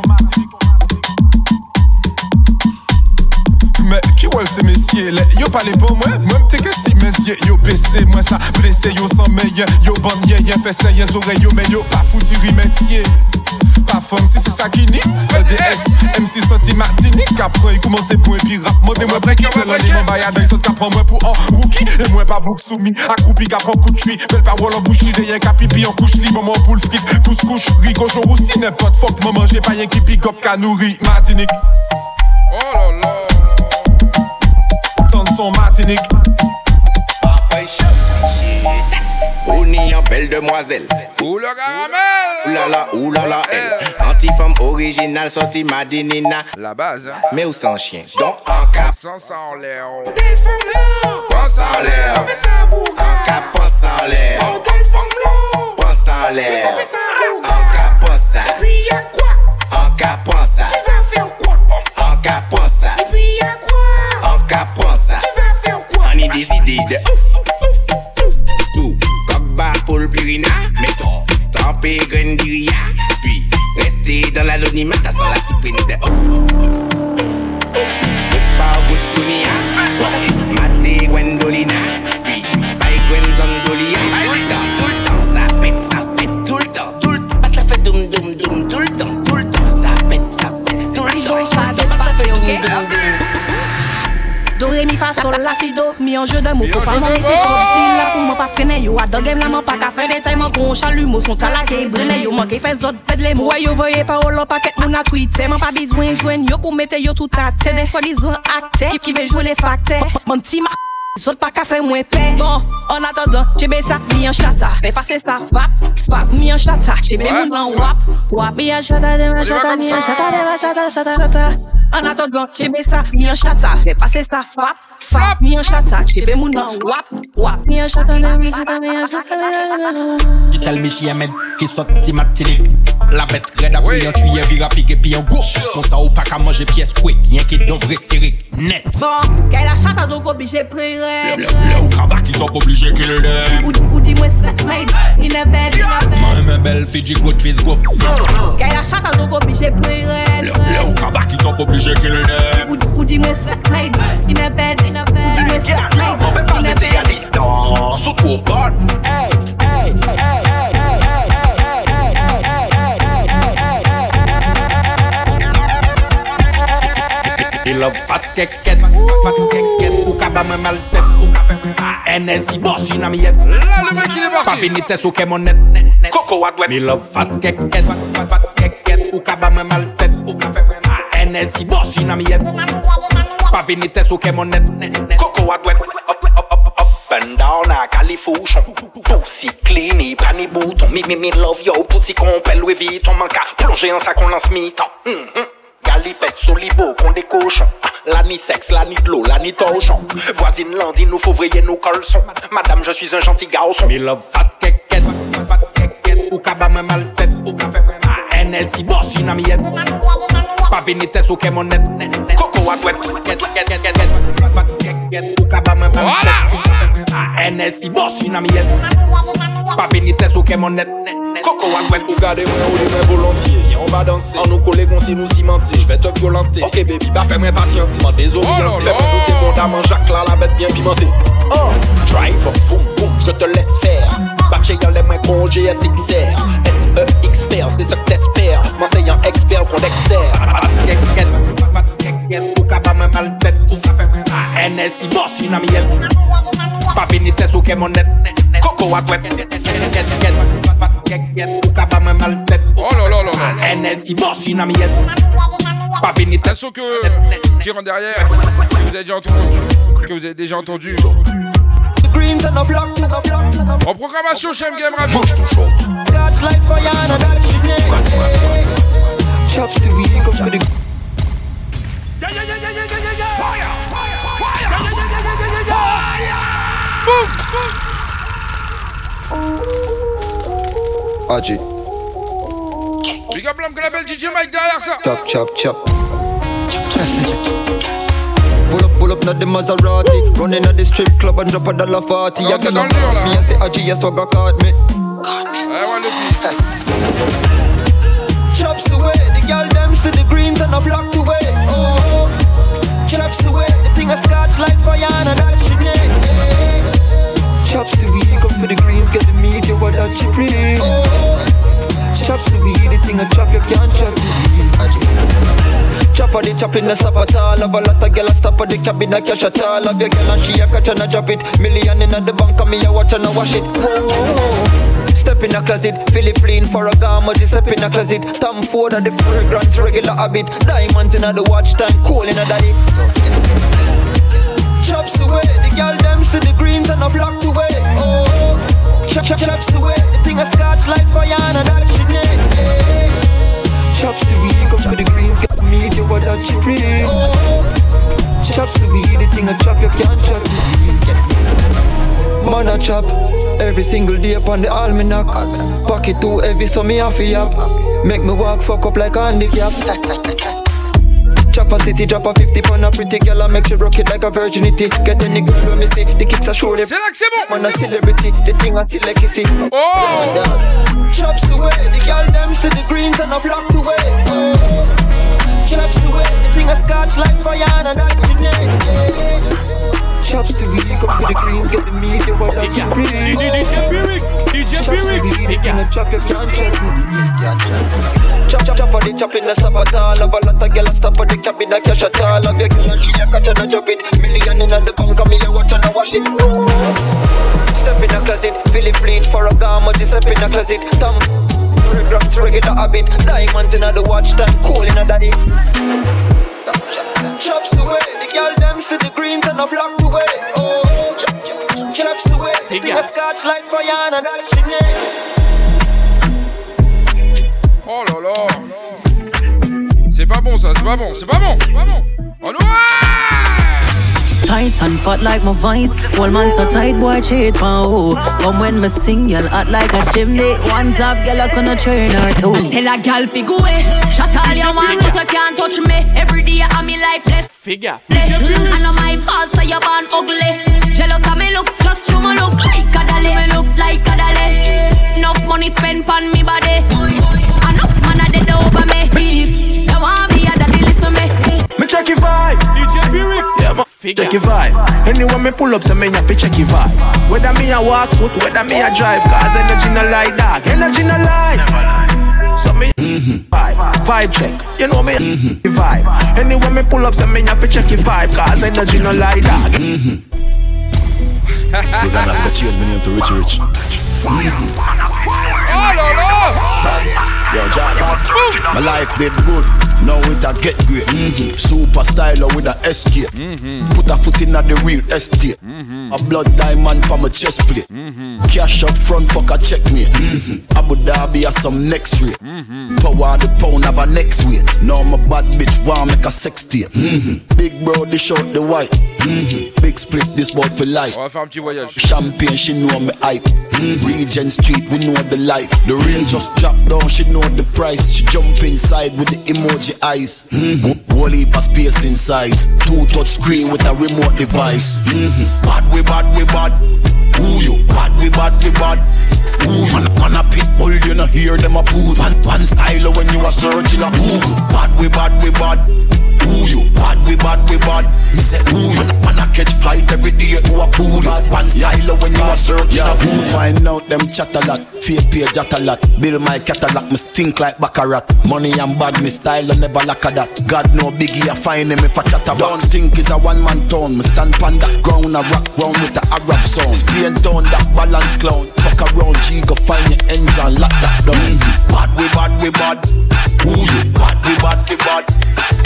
Mais qui ouais ces messieurs là Yo parlez pas moi Même t'es que si messieurs Yo baissé moi ça blessé Yo sans meilleur Yo bon yé yé fait ça yé oreilles Yo mais yo pas foutu messieurs pa fom si se sa gini EDS, MC soti Martinique. Apre yi koumanse pou epi rap Mode mwen breki, mwen breki Mwen bayan day sot kapon mwen pou an rookie. E mwen pa bouk soumi, akoupi kapon koutri Bel pa wol an bouchi, deyen ka pipi an kouch li Maman pou l'frit, tous kouch, rikochon roussi Nepot fok, maman jè pa yen ki pick up ka nouri Martinique. Oh la la Tan son Martinique. Papa yi chou, chou, chou, chou Ou ni demoiselle. Ou le caramel Oulala, oulala, elle. Anti-femme originale sortie Madinina. La base, hein. Mais où sans chien. Donc en cap. Sans ça en l'air. Pense en l'air. En cap, pense en l'air. Pense en l'air. En cap, pense ça. Et puis y'a quoi? En cap, pense ça. Tu vas faire quoi? En cap, pense ça. Et puis y'a quoi? En cap, pense ça. Tu vas faire quoi? On est des idées de ouf, ouf, ouf, ouf. Tout. Coq Popé, Gondiria. Puis, rester dans l'anonymat, ça sent la cyprine off. Pas au bout de Maté, Gwendolina. façon l'acido, mi en jeu de mots, faut pas m'en trop si là pour moi pas freiner, yo, à game la man pas qu'à faire des tailles, son talake brûlé, yo, manqué fesse d'autres pède les mots, yo, voyez pas oh, paquet, mon a tweeté, man pas besoin de yo, pour mettre yo tout à tête, des soi-disant acteurs qui veut jouer les facteurs, mon petit marque. Sot pa ka fe mwen pe Bon, an atadan, chebe sa, mi an chata Ne pase sa fap, fap, mi an chata Chebe moun an wap, wap Mi an chata, dem an chata, mi an chata, dem an chata, chata, chata An atadan, chebe sa, mi an chata Ne pase sa fap, fap, mi an chata Chebe moun an wap, wap Mi an chata, dem an chata, mi an chata Gital mi chiemen, ki sot ti matinik La bet red api, yon tuye vira pike pi yon gouch Kon sa ou pa ka manje piyes kwek, yon ki don vre sirik, net Bon, kè la chata do go bi jè pren red Le ou kabak, i sop oblige kill dem Ou in a bed, in a bed. Mwen mwen bel fidji go tris go. Kaya la chata nou go oblige pren red Le ou kabak, oblige kill dem Ou in a bed, in a bed. Ou love fat keket Ou kaba mwen mal tet Enesi boss yon amyet Pa finite sou ke monet Koko adwet Me love fat keket Ou kaba mwen mal tet Enesi boss yon amyet Pa finite sou ke monet Koko adwet and down a California. Pussy clean, et pas ni bouton. Me, me, me, love yo, pussy qu'on pèle Louis Vuitton. Manque à plonger en sac, on lance mi-temps. Mm -hmm. Galipette, solibo, qu'on des cochons. Ah, La ni sexe, la ni de l'eau, la ni torchon. Voisine Landine, nous faut vrayer nos colsons. Madame, je suis un gentil garçon. Me love fat keket. Ou kaba me mal tête, ou kaba me mal NSI boss une amiette. Pas vini tête au monette. Coco à douette. Ou kaba me mal tête. NSI boss une amiette. Pas vini tête au monette. Coco à douette. Regardez-moi, on les met volontiers. Viens, on va danser. En nous coller, qu'on s'y nous cimenter. Je vais te violenter. Ok, baby, bah fais-moi patienter. M'en désorienter. Fais-moi goûter mon dame Jacques là, la bête bien pimentée. Oh, drive, boum, boum, je te laisse faire. Batché dans les mains con GSXR. SE expert, c'est ce que t'espères. M'enseignant expert. Ou tête. NSI boss Pa vini tes ou ke Ou NSI Pas vini tes que euh, Qui rentre derrière Que vous avez déjà entendu? Vous avez En programmation chez Game Radio. Comme Aji, Big up l'homme que l'appelle DJ Mike derrière ça. chop chop chop. Pull up, pull up, not the Maserati. Running at the strip club and drop a dollar forty. I got no pass me and say Aji, yes, swagger caught me. I want to be. Chops away, the girl them see the greens and a flock away. Oh, oh. chops away, the thing a scotch like fire and a that shit Chops away, come for the greens, get the meat, you what that pretty. Oh, chops away, the thing a chop, you can't chop Chop the chop in the stop at all. Have a lot of girl a stop at the cabin a cash at all. Have your girl and she a catch and a drop it. Million in the bank and me a watch and a wash it. Whoa, whoa, whoa. Step in a closet, Philipp Plein for a gamma, step in a closet. Tom Ford at the fragrance, regular habit. Diamonds in the watch time, cool in a day. Chops away, greens flock away. Oh, chop, chop, chops away, the thing a scotch like fire and a that shit yeah. Chops to weed, come for the greens, the meat, you what that shit pretty. Oh, chops to weed, the thing a chop, you can't chop weed. Man a chop, every single day upon the almanac. Pocket too heavy, so me have to yap. Make me walk fuck up like a handicap. Chop a city, drop a 50 pound a pretty girl, I make she rock it like a virginity. Get any girl when me see the keep lyrics are surely. C'est là que c'est bon. Man a celebrity, the thing I see like kissy. Oh. Chops away, the girl them see the greens and I flock away. Oh. Chops away, the thing I scotch like fire and that's your name. Chops to weed, come for the greens, get the meat, you want that pretty. DJ Piwyx, DJ Piwyx. In a trap, you can't trap me. Chop, chop, chop, on the chop in the stop at all. Have a lot of girls stop on the cap in the cash at all. Have your girl, she a catch and a drop it. Million in the bank, and me a watch and a wash it. Step in the closet, it bleed for a garment. Step in the closet, thumb. Grams regular habit, diamonds in the watch time, cool in a daddy. Chops away, the girl them see the greens and a flock away. Oh, chops away, the thing a scotch like fire and that's your name. Oh là là. C'est pas bon ça, c'est pas bon, c'est pas bon, c'est pas bon. Oh non. Tight and fat like my voice. One man so tight, boy, trade pound. Come when me sing, y'all hot like a chimney. One top, girl, I couldn't train her too. Tell a gal fi go. Shut all your man, but you can't touch me. Every day I'm in life less. Figure. I know my fault, so you're born ugly. Jealous of me looks, just show me look like a dolly. Me look like a dolly. Enough money spent on me body. Enough man a over me. Beef. You want me a daddy listen me. Me check your vibe. DJ Piwyx. Yeah, ma. Check your vibe. Anyway, me pull up, so me have to check your vibe. Whether me a walk foot, whether me a drive, cause energy no lie, dog. Energy no lie. So me vibe, vibe check. You know me vibe. Anyway, me pull up, so me have to check your vibe, cause energy no lie, dog. You don't have to change my name to Richie Rich. Oh là là. Yo, Jordan, my life did good. Now it a get great. Mm-hmm. Super styler with a escape. Put a foot in at the real estate. A blood diamond for my chest plate. Cash up front, fuck a checkmate. Abu Dhabi has some next rate. Power the pound have a next weight. Now my bad bitch want make a sex tape. Big bro, dish out the white. Big split, this boy for life. On va faire un petit voyage. Champagne, she know me hype. Regent Street, we know the life. The rain just drop down, she know the price. She jump inside with the emoji eyes. Whole heap of space in. Two touch screen with a remote device. Mm-hmm. Bad we bad we bad. Who you? Bad we bad we bad. Who man, man a pit bull, you know hear them a poo. One, one style when you are searching a who. Bad we bad we bad. Who you? Bad we bad we bad. Me say who you? Man a catch flight every day to a fool. Bad one style when you are searching a who. Find out them chat a lot, fake page chat a lot. Build my catalog, me stink like baccarat. Money and bad, me style I never lack of that. God no biggie, I find him if I chat a Don't think is a one man town. Me stand pan that ground, a rock round with the Arab sound. Spain town, that balance clown. Fuck around, G go find your ends and lock that down. Mm. Bad we bad we bad. Who you? Bad we bad we bad.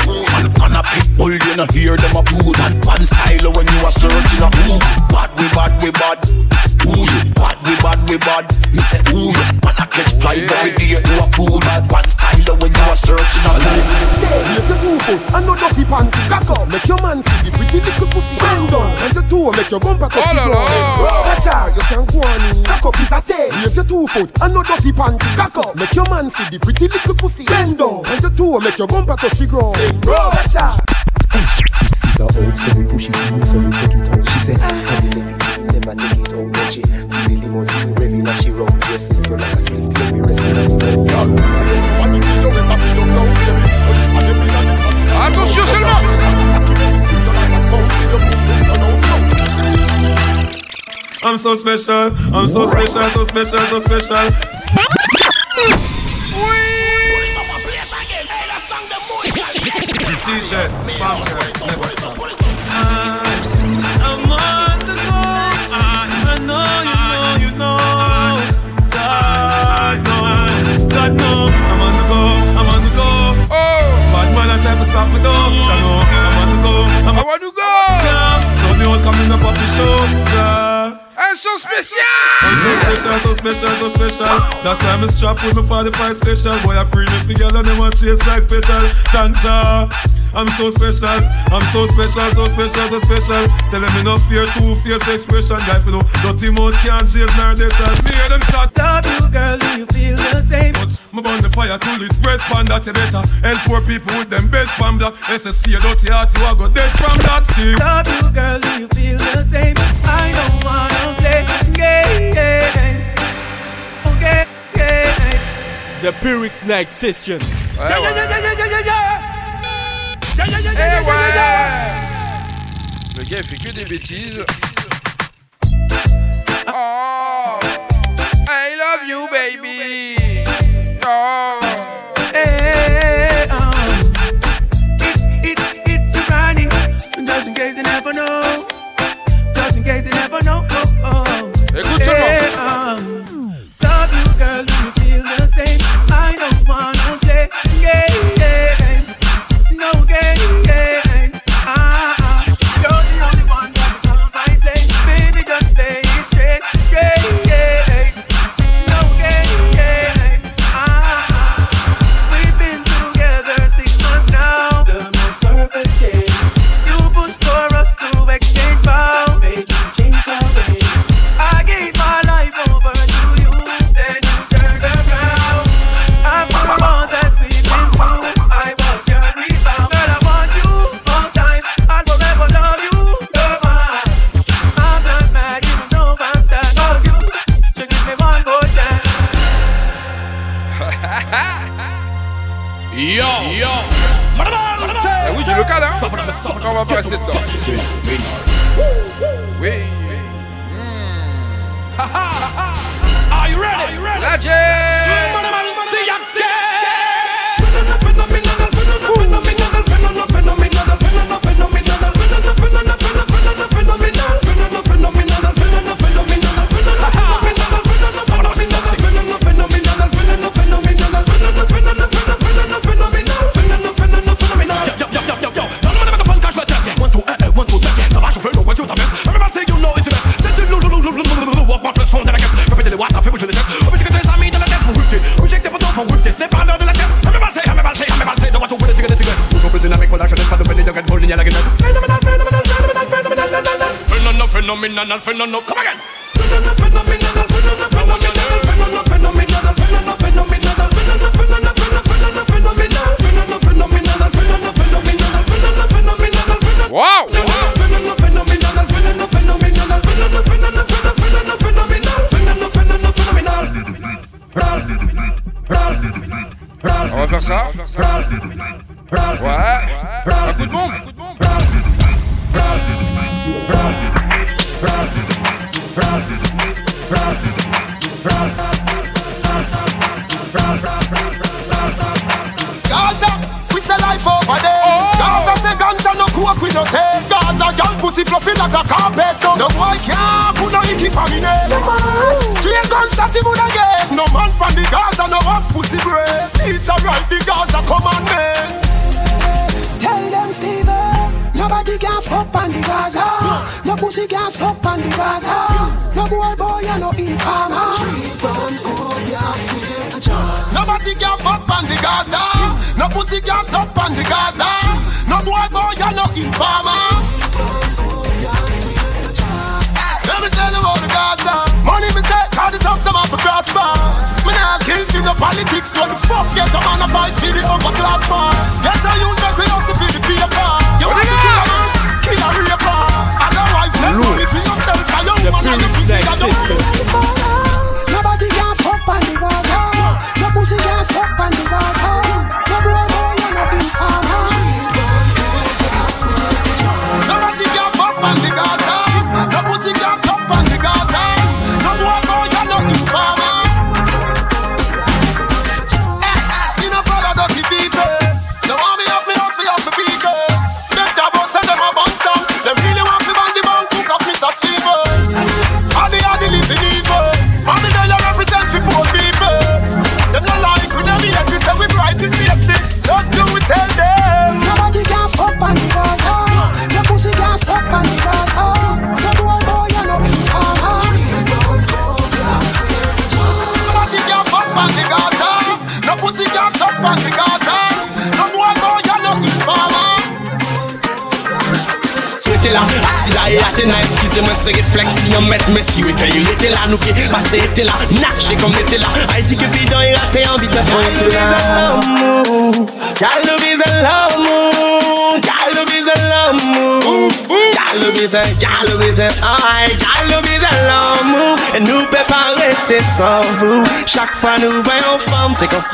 Who man, man a pit bull, you know hear them a poo. That one style when you are searching a who. Bad we bad we bad. Who you? Bad we bad we bad. Me say who you? Man a catch flight every day to a fool. That one style when you are searching a who. Raise your two foot and no dirty panty. Cock up, make your man see the pretty little pussy. Bend down and the two make your bumper touch the ground. Watch out, you can go on in. Cock up is a tail. Raise your two foot and no dirty panty. Cock up, make your man see the pretty little pussy. Bend down and the two make your bumper touch the ground. Watch out. She's a out, so we push it in, so we take it out. She said, Have you left it, never take it out. When she feel the limousine revving as she run, yes, you like a split, let me rest in the Attention seulement I'm so special, I'm so special, so special, so special. DJ, Bumper, never stop. Up off the show, ja. Elles sont spéciales I'm so special, so special, so special That's why I'm strapped with my 45 special Boy, I bring it together them want chase like petal Tanja I'm so special, I'm so special, so special, so special. Tell them enough fear, two fierce expression. Guy, you know, dirty mouth can't chase nor they me. Hear them shot. Love you, girl, do you feel the same? But my burn the fire till it red panda, that better. Uh, help poor people with them bed from that. SSC, a dirty heart, you are go dead from that. See. Love you, girl, do you feel the same? I don't wanna play games. Okay, yeah. The Piwyx Night Session. Yeah, yeah, yeah, yeah, yeah. Eh ouais. Le gars il fait que des bêtises. Oh. I love you baby. Oh. Hey, oh. It's, it's, a Ronnie Just in case you never know. Just in case you never know oh, oh. Écoute seulement. come up and sit down. Wait. Wait. Wait. Mm. Are you ready? Are you ready? Legend. Phenomenal, phenomenal, phenomenal, phenomenal, phenomenal, phenomenal, phenomenal, phenomenal, phenomenal,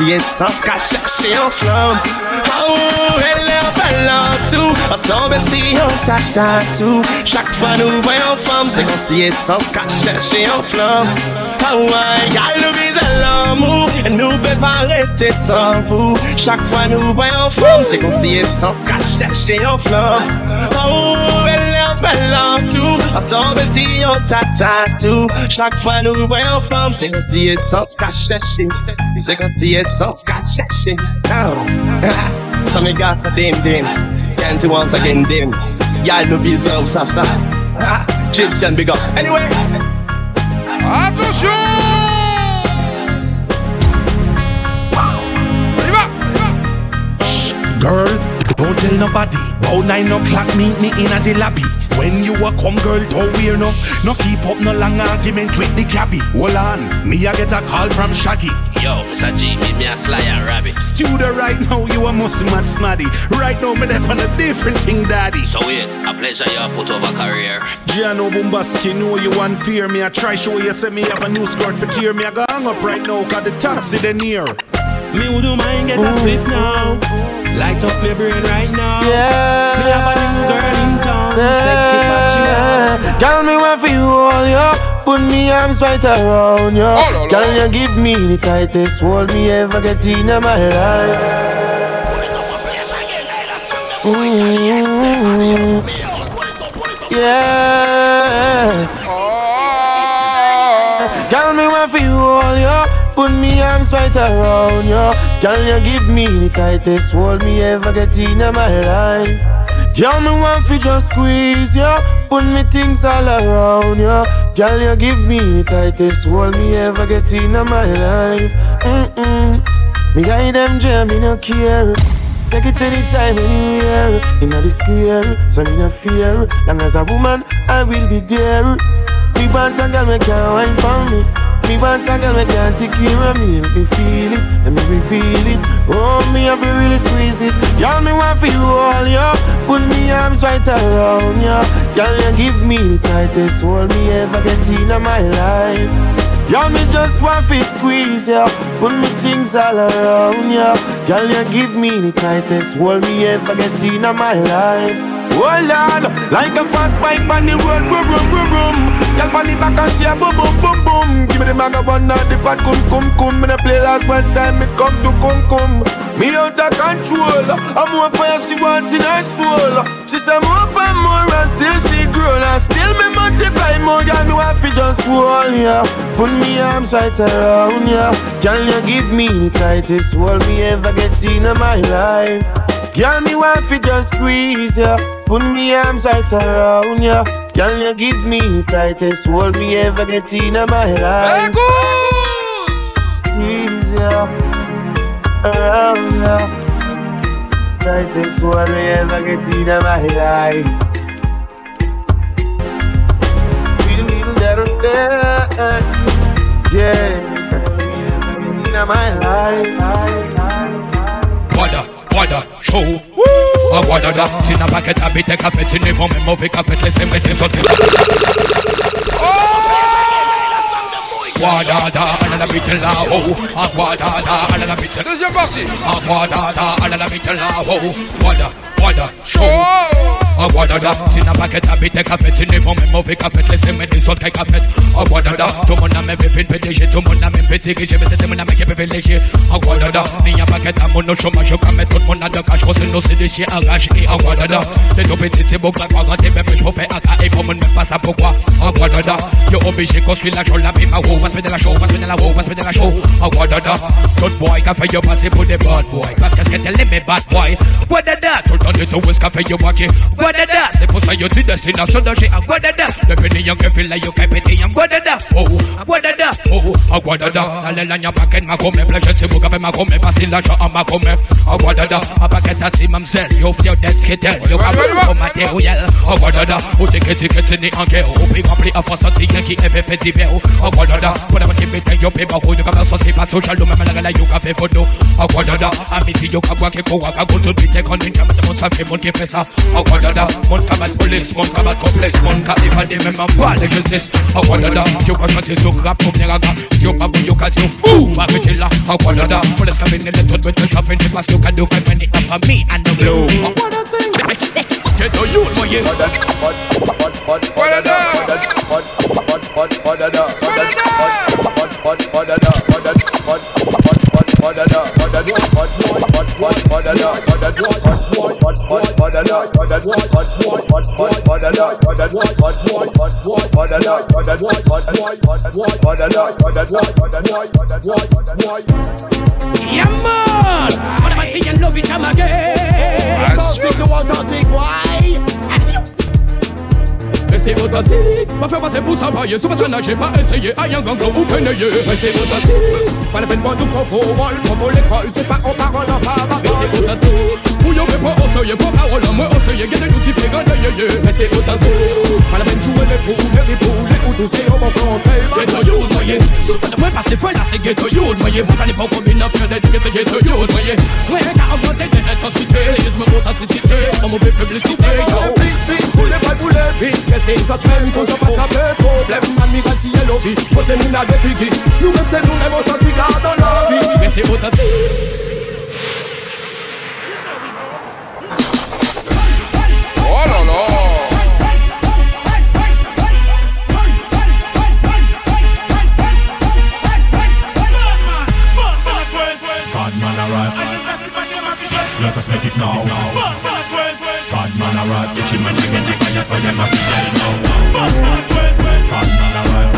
femme C'est si essence qu'à chercher en flamme. Oh, elle est en tout. On tombe si on tata tout. Chaque fois nous voyons femme C'est essence qu'à chercher en flamme. Oh, ouais, y'a le visage l'amour. Et nous peut pas arrêter sans vous. Chaque fois nous voyons femme C'est chercher en flamme. Oh, elle en belle tout. On tombe si on tata tout. Chaque fois nous voyons femme C'est comme si essence qu'à chercher C'est comme si essence qu'à chercher Oh Some of guys are dim dim. Can't once again dim. Y'all no biz well, sap sap. Gypsian big up. Anyway. Attention Girl, don't tell nobody. About nine o'clock, meet me in a the lobby. When you a come, girl, don't wear no. No keep up no long argument with the cabbie. Hold on, me a get a call from Shaggy. Yo, Mr. G, meet me a sly and rabbit. Studio right now, you a must mad snotty. Right now, me dep on a different thing, daddy. So wait, a pleasure you put over career. Giano Bumbaski, know you want fear me. I try show you, say me have a new skirt for tear me. I go hang up right now, cause the taxi they near. Me who do mind get a split now. Light up my brain right now. Yeah. Me have a new girl in town. Sexy Fatima. Girl, me want for you all, yo. Put me arms right around you. Oh, Girl, you give me the tightest hold me ever get in my life. Mm, yeah. Oh. Girl, me want for you all, yo. Put me arms right around you. Girl, you give me the tightest hold me ever get in my life. Girl, me want fi just squeeze you, put me things all around you. Girl, you give me the tightest hold me ever get in my life. Mm-mm. Me guide them jam, me no care. Take it anytime, anywhere. Inna the square, so me no fear. Long as a woman, I will be there. Me want a girl, me can wine for me. Me want a girl, me can't take care of me. Make me feel it, let me feel it. Oh, me have to really squeeze it. Girl, me want feel all you. Put me arms right around you. Girl, you give me the tightest hold me ever get in my life. Girl, me just want to squeeze you. Put me things all around you. Girl, you give me the tightest hold me ever get in my life. Oh Lord, like a fast bike on the road, boom, boom, boom, boom. Girl on the back and she a boom, boom, boom, boom. Give me the maga one now, the fat cum, cum, cum. Me the play last one time, it come to cum, cum. Me out of control. I'm more fire she want in her soul. She say more and more and still she grown and still me multiply more. Girl, me want just hold ya. Put me arms right around ya. Girl, you give me the tightest hold me ever get in my life. Girl, me want fi just squeeze ya. Put me arms right around ya. Girl, you give me tightest hold me ever get in my life. Squeeze ya around ya. Tightest hold me ever get in my life. Sweet little day. Yeah, this hold me ever get in my life. Wada, wada, A oh! wada da, tina paquet habite café, tini vont même mauvais café, laissez moi tes autres. Wada da, ala la bite la oh. A wada da, ala la bite. Deuxième partie. A wada da, ala la bite la oh. Wada, wada, show. A da, tina paquet habite café, tini vont même mauvais café, laissez moi des autres café. A wada da, tout le monde a même fait PDG, tout le monde a même petit que j'ai mais c'est mon ami qui est privilégié. A wada da, ni a paquet à mon chômage, comme tout le monde a de cash, qu'on se nous c'est des chiens arrachés. A wada da, c'est tout petit, c'est beau, grand, grand, même je refais AK et pour moi, même pas ça pourquoi. A wada da, yo obligé construire la jolie, la vie, ma roue, va se mettre de la show, va se mettre de la roue, va se mettre de la show. A wada da, tout boy, qu'a fait yo passer pour des bad boy, parce que c'est aimait bad boy. Wada da, tout le temps de tout, où est-ce qu'a fait yo braquer. Wada da, c'est pour ça yo dit destination de chez A wada da, le que fait là yo qu'à pétillant. Wada da, oh, wada da, oh, Aguadada, dale la ñapa que ma come Pleasure si buka fe ma come Pasi la cha ma come. Aguadada, apaketa si mamsel Yo fio dead skitel Yo ka vou materiel Aguadada, ou tike tike tini anke Ou pi rempli a fosa tiye ki eve fe dibe Aguadada, wala ma kimite yo pi bahu Yo ka ba sosi pa social Yo me me la yo ka fe fodo Aguadada, amisi yo ka bwa ke kowa Ka go to bite kon ninja Me te mon sa fe mon ki fe sa Aguadada, mon ka bat police Mon ka bat complex Mon ka evade men man pa le justice Aguadada, yo ka chante yo rap Kom nye raga, si yo pa bou yo ka si yo Boom, arrete la Aguadada, police ka vini le tot Bete ka vini pas yo ka do Kwen meni up for me and the blue Get mother what I? Love pas faire passer pour s'empailler Sous personne j'ai pas essayé, aïe un gang ou pénayer Restez authentique, pas la peine de c'est pas en parole en parole. Restez authentique. Où y'a pas au seuil, pas parole en moi au seuil, y'a des outils fréquents, y'a y'a. Restez authentique, pas la peine jouer les fous, les ripoux, les ou c'est l'homme en conseil. Ghetto youth, moyen, shoot pas de moi parce là, c'est ghetto youth, moyen. Moi j'allais pas au combine, fier d'être c'est ghetto youth, moyen. Ouais, car en tête de l'intensité, je me authenticité, en mauvais publicité, Vous les vous les c'est les même qu'on s'en pas problème Man, migrant, si y'a l'objet, côté mina Nous-mêmes c'est nous-mêmes dans la vie Mais c'est authentique Oh là là Bad man arrive. Let us make it now. Bad man arrive. Teach him and get the fire so them a feel now. Bad man arrive.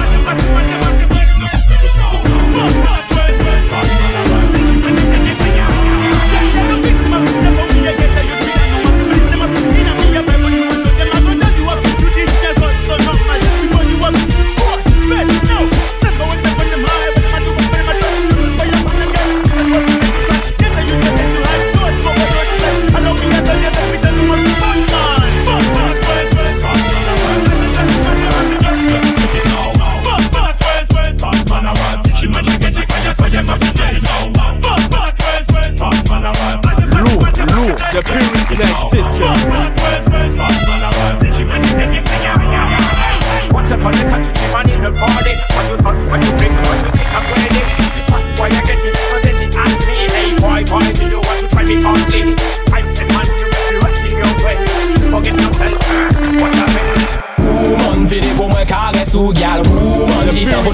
Let us make it now. Bad man arrive. The Prince Next arrive. Teach him the teach man in the party. What you thought, what you think, what you think I'm ready. Pass why you get me, so then he ask me, hey boy, boy, do you want to try me ugly? I'm man, you make me rocking your way. Forget yourself, what's pour moi feeling me comme on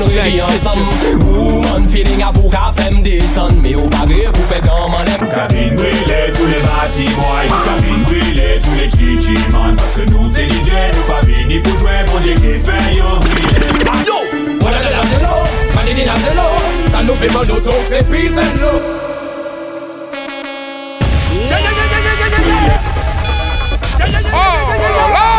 tous les bâtis tous les chichi man Parce que nous c'est DJ, nous pas vini pour jouer Mon Dieu qui fait yo yo, voilà de la zélo, manini la Ça nous fait mal au donc c'est peace and love Yeah, yeah, yeah, yeah, yeah, yeah, yeah, yeah. Oh, oh, oh, oh.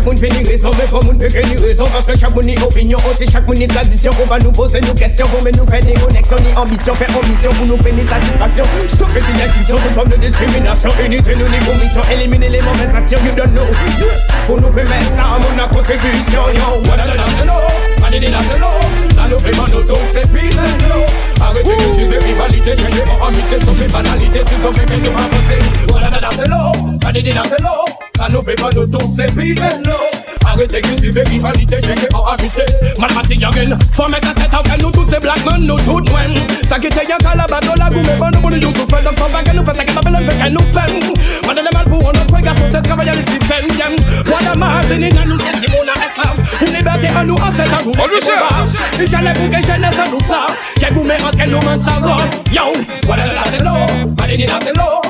Chaque fait une raison Mais peut que ni raison Parce que opinion oh, Aussi monde ni tradition. Qu'on va nous poser nos questions Pour mais nous faire des connexions Ni ambition. Faire ambition Pour nous satisfaction. Une inscription Toute forme de discrimination. Unité nous ni commission Éliminer les mauvaises actions You don't know. Yes Pour nous permettre ça Mon contribution. Yo Wala da da se lo Manini na se lo Sa nou fe bon nou tok se peace and love Arrêtez cultiver rivalité chez nous En amitié, stopper banalité Si ça veut que nous avancer. Se lo Manini na se lo sa nou pe pa nou tou se pize nou Arrêtez cultiver rivalité, j'ai que pour abuser. Malmati yagen, faut mettre la tête en fait, nous toutes ces black men, nous toutes men. Ça qui te yanka la bateau, la goût, mais bon, nous voulons nous souffler, donc faut pas que nous fassions ça qui s'appelle un peu qu'elle nous fait. Madame les mal pour nos frères, garçons, c'est travailler le système, j'aime. Voilà ma zénine, nous c'est Simon, esclave. Une liberté à nous, en fait, à nous, on nous Et j'allais pour que jeunesse à nous ça. Qu'elle vous mérite, qu'elle nous mène sa robe. Yo, voilà la tête l'eau, madame la tête.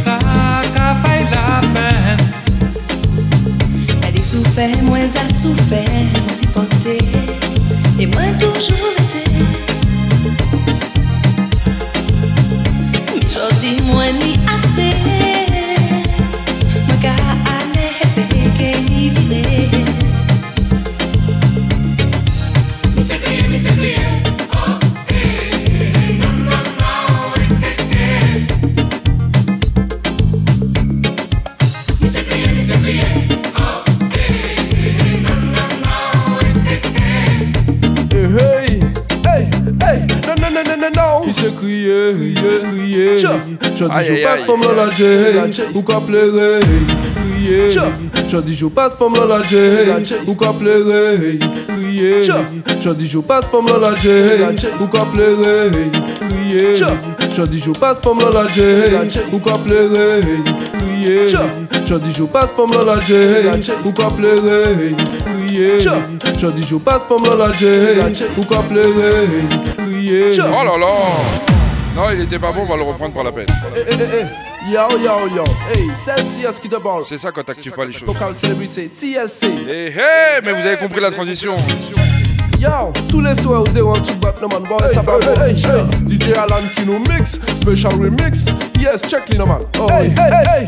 fè, mwen zèl sou fè, mwen si potè E mwen toujou etè Mi jodi mwen ni asè yeah, yeah, yeah. J'ai dit, je passe femme dans l'Algérie, pourquoi pleurer? Yeah. J'ai dit, je passe femme dans l'Algérie, pourquoi pleurer? Yeah. J'ai dit, je passe femme dans l'Algérie, pourquoi pleurer? Yeah. J'ai dit, je passe femme dans l'Algérie, pourquoi pleurer? Yeah. J'ai dit, je passe femme dans l'Algérie, pourquoi pleurer? Yeah. J'ai dit, je passe femme dans l'Algérie, pourquoi pleurer? Oh là là non, il était pas bon, on va le reprendre pour la peine. Eh, eh, eh, eh. Yo, yo, yo. Hey, celle-ci, est-ce qui te parle? C'est ça quand t'actives pas les choses. Local célébrité, TLC. Eh, hey, mais vous avez compris la transition. Yo, tous les soirs, they want to back no man boy, ça va. Hey, DJ Alan qui nous mix, special remix. Yes, check les no man. Oh, hey, hey, hey,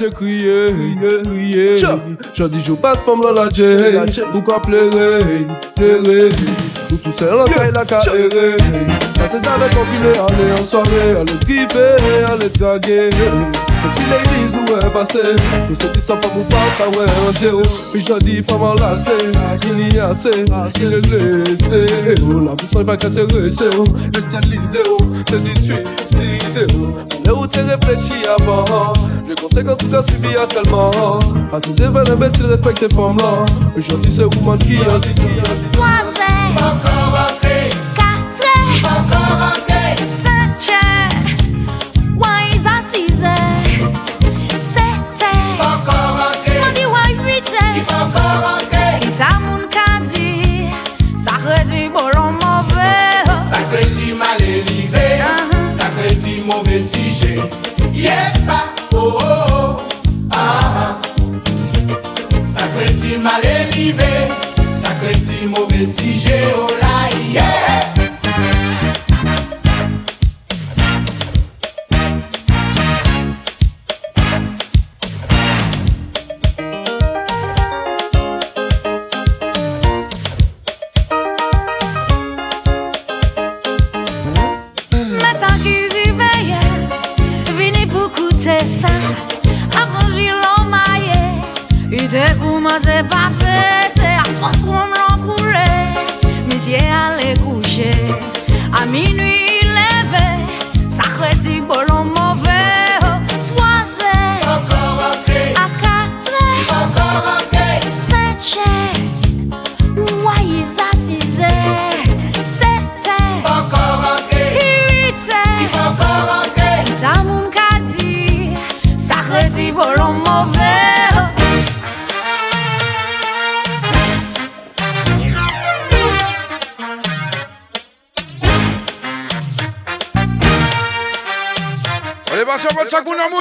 se cu ei, ei, Și-a dijubat fam la la cei, cu coaplele, tele Cu tu se la cai la caere Ca se zdave copile ale în soare, ale gripe, ale Si les mises nous est passé. Tout ce qui s'en ou un Puis je dis femme enlacée Il y a assez Il La vie serait pas Le ciel C'est Là où t'es réfléchi avant Les conséquences que t'as subi à tellement A tous les tes femmes là c'est vous qui a dit Encore Quatre Encore desse jeito. Allez, parti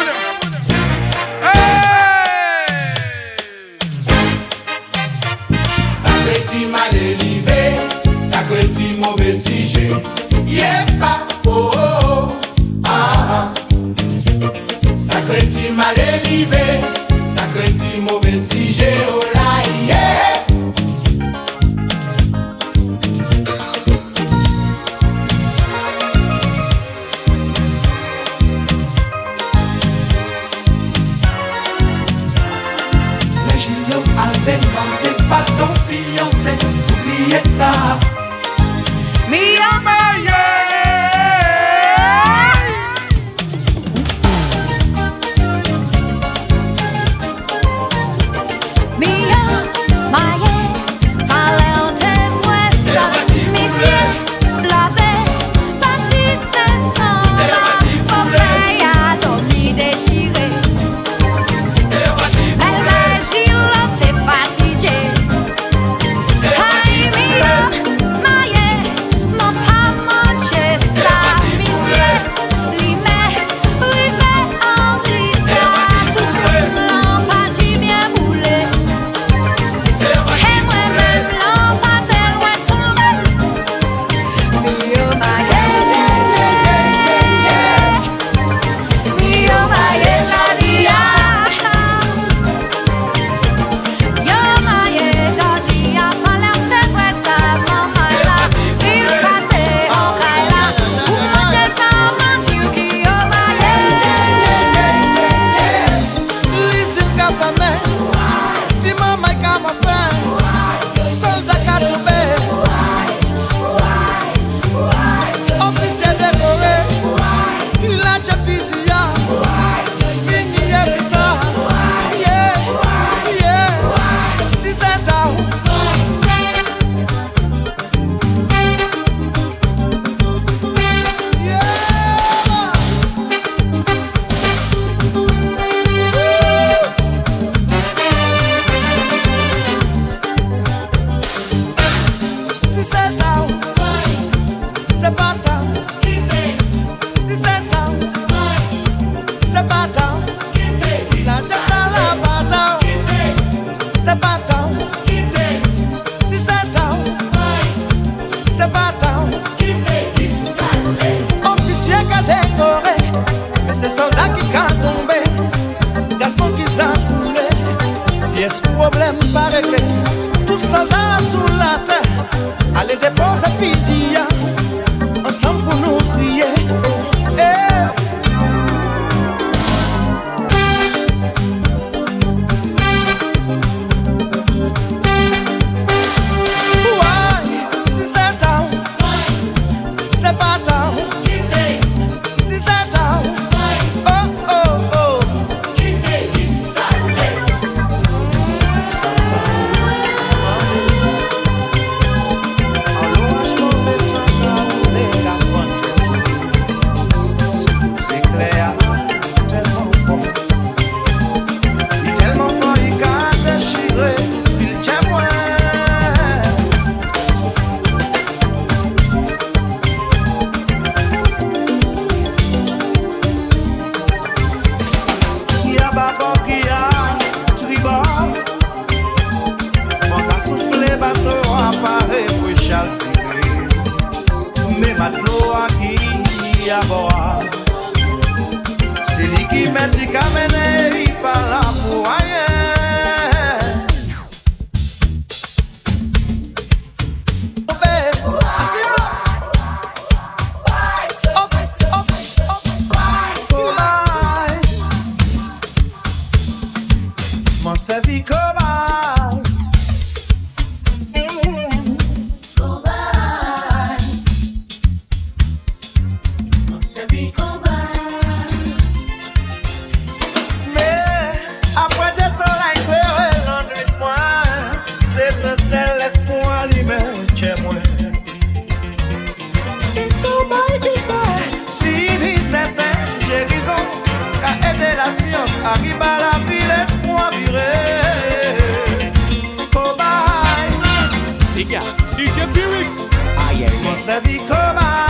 Mon servi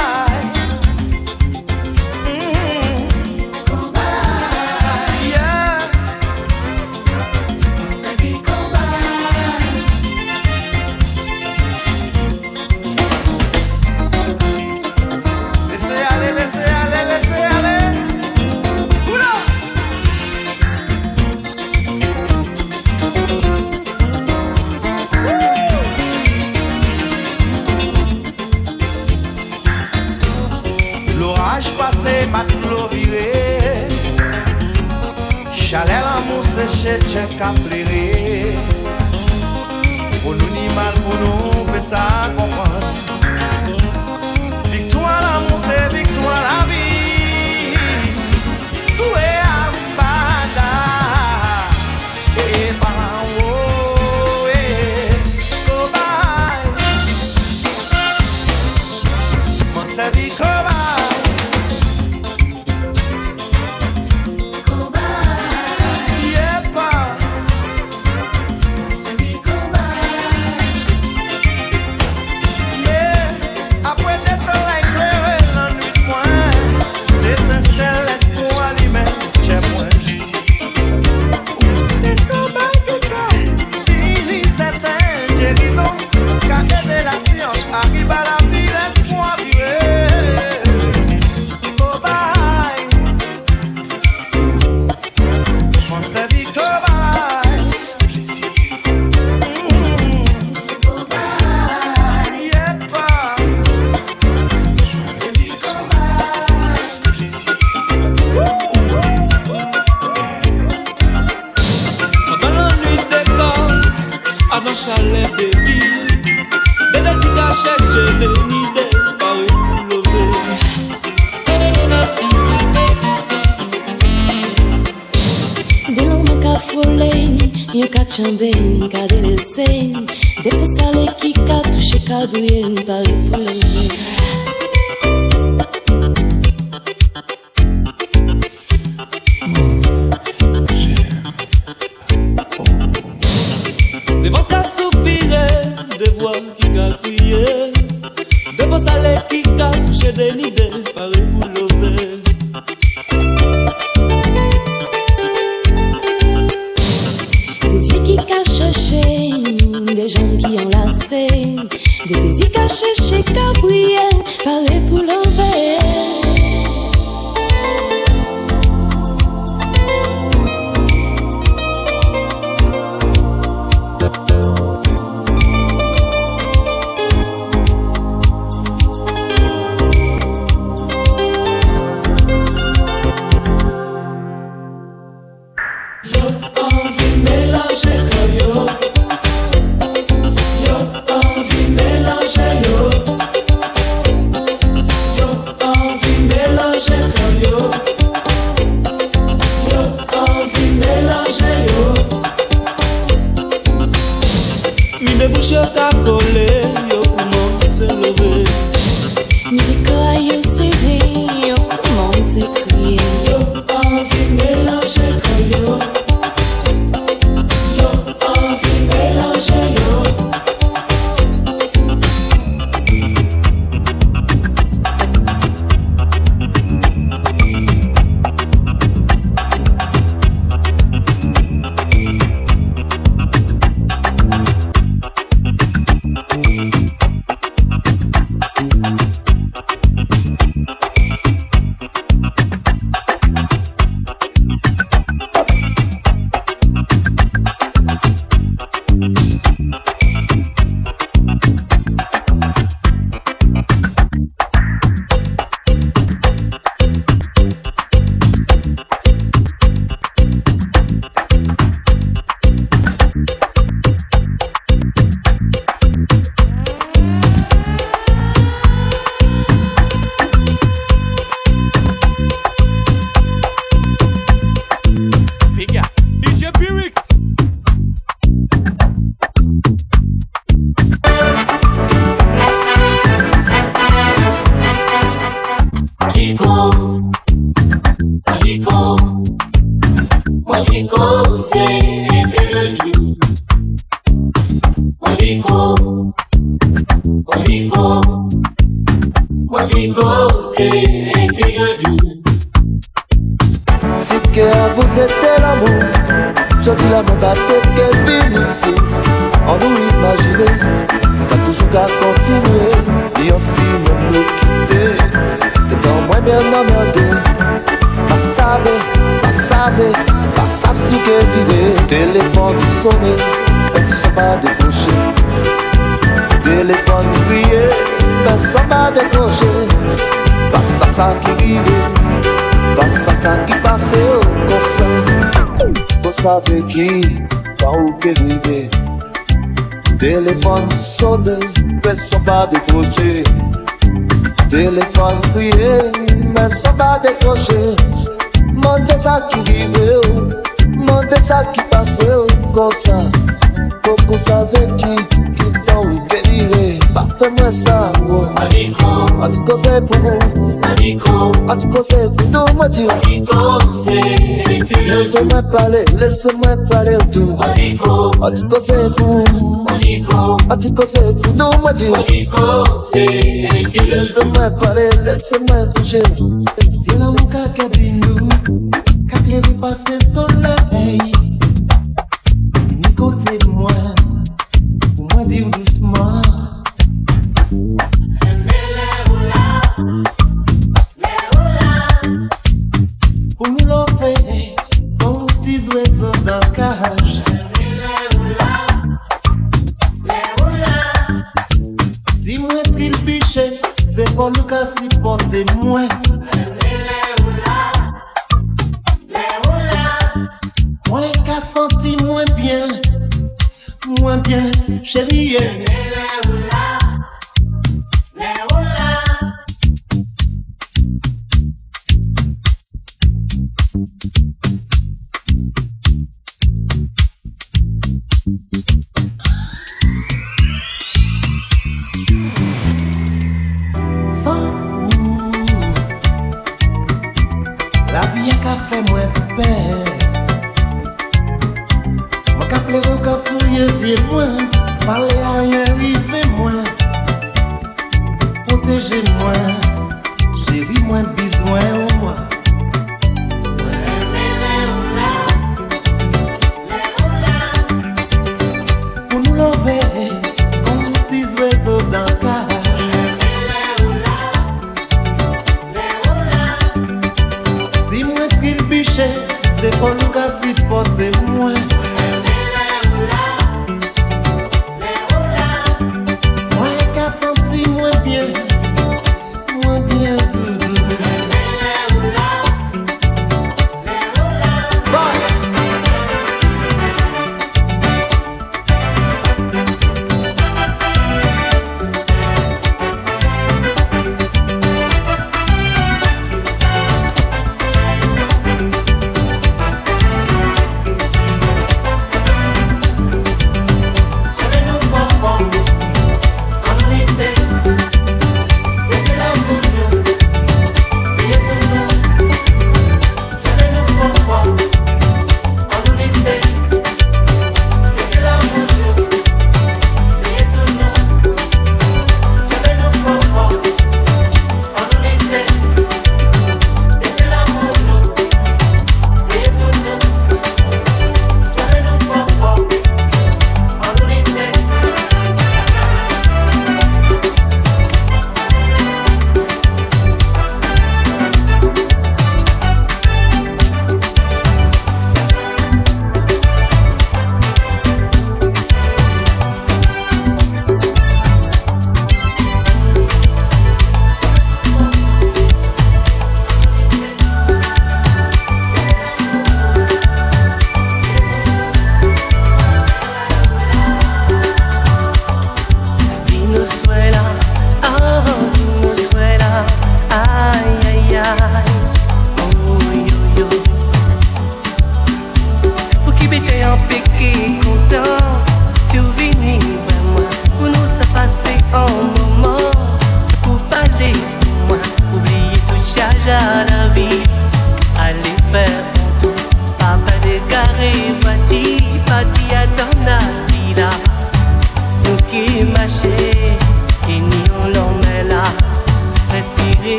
cheche kap lere Fon nou ni mal pou nou pe sa kompon Conseil plutôt moitié. Laisse-moi parler, laisse-moi parler tout. Ah, tu conseilles tout. Ah, tu conseilles plutôt moitié. Laisse-moi parler, laisse-moi toucher. Si la mouka cabine, qu'à que les passer soleil. mwen went.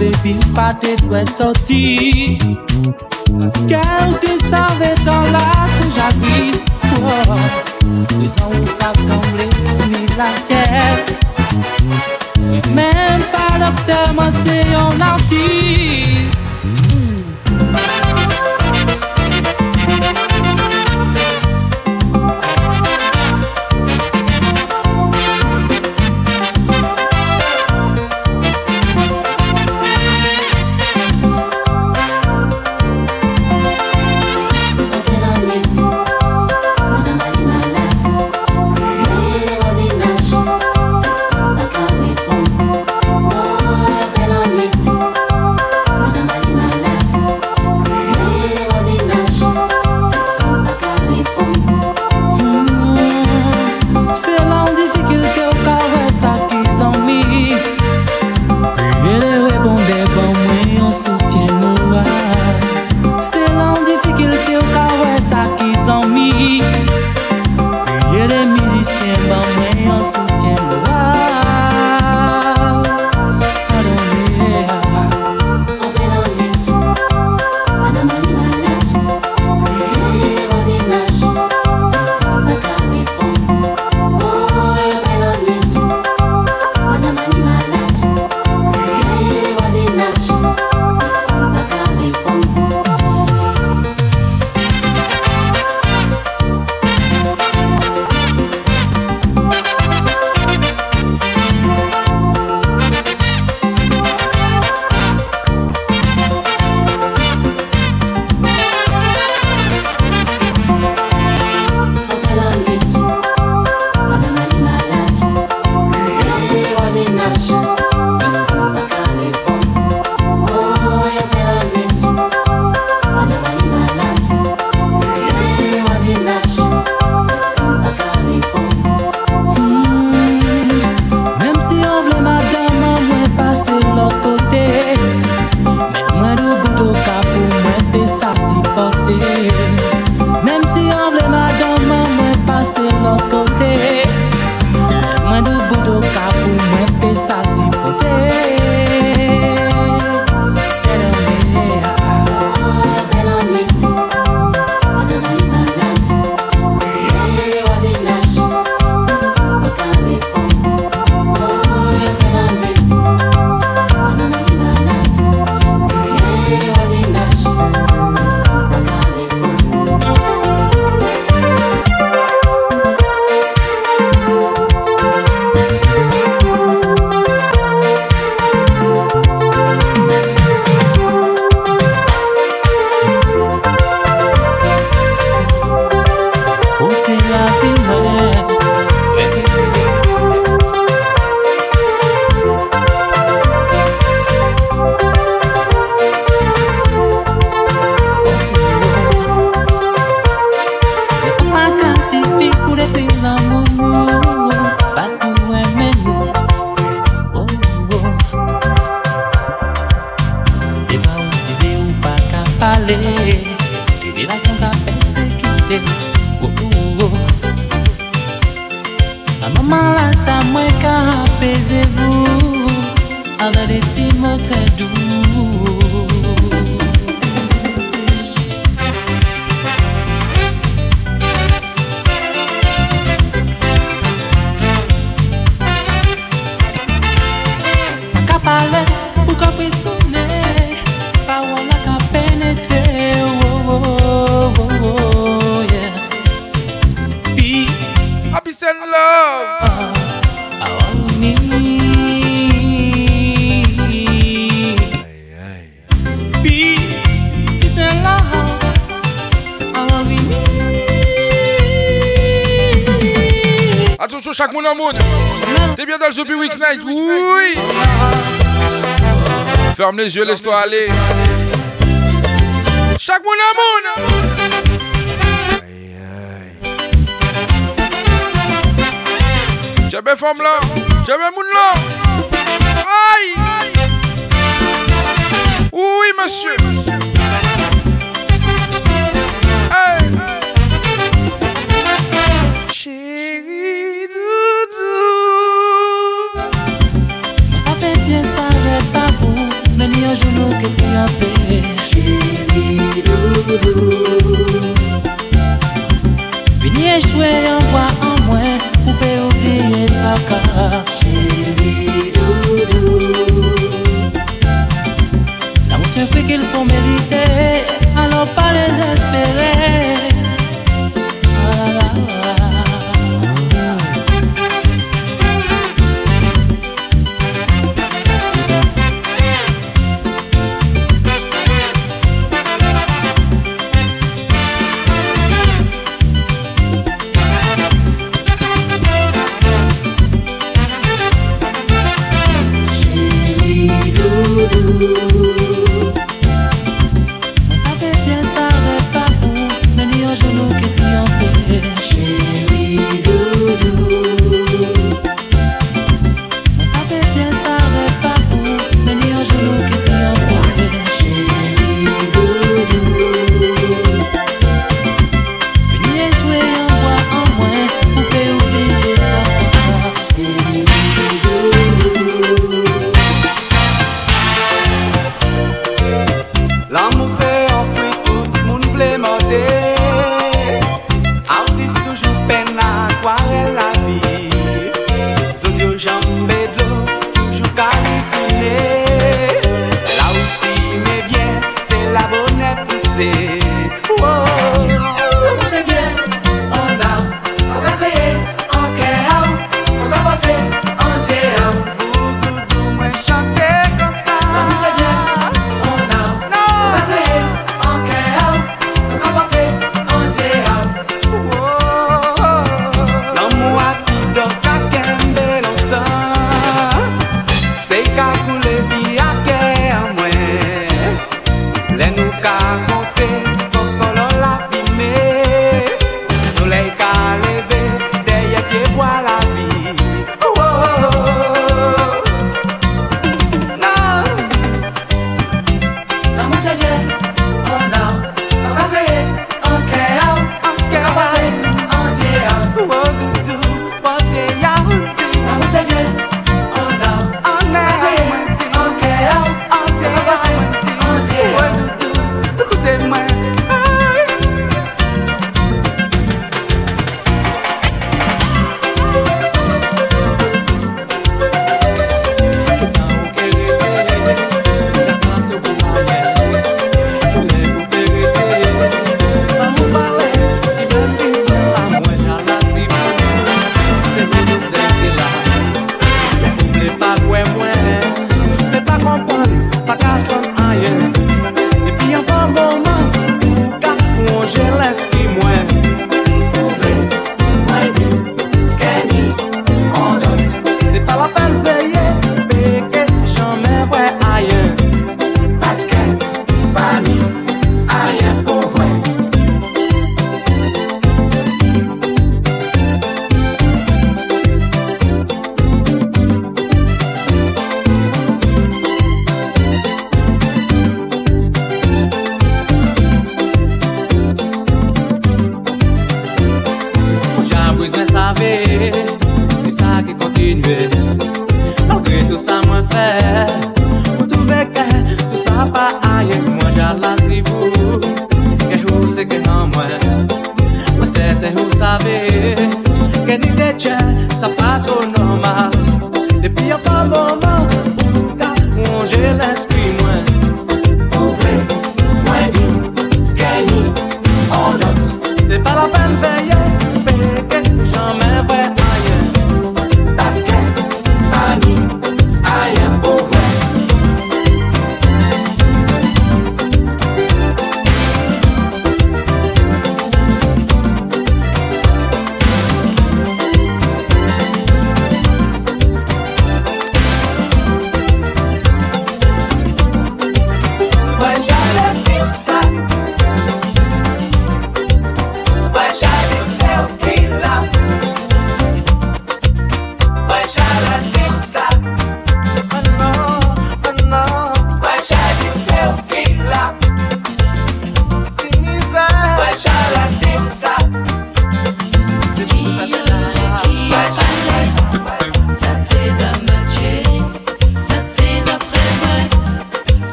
bebi pa te dwe soti. Aske ou te save tan la tou jagri oh, Le san ou pa tremble ni la ket Mem pa dokte man se yon artist Jacques Moulin Moon. T'es bien dans le Zombie Week Night Oui Ferme les yeux, laisse-toi aller. Jacques Moulin Moon. J'aime femme là, j'aime moun là. Aïe! Oui, monsieur. Chérie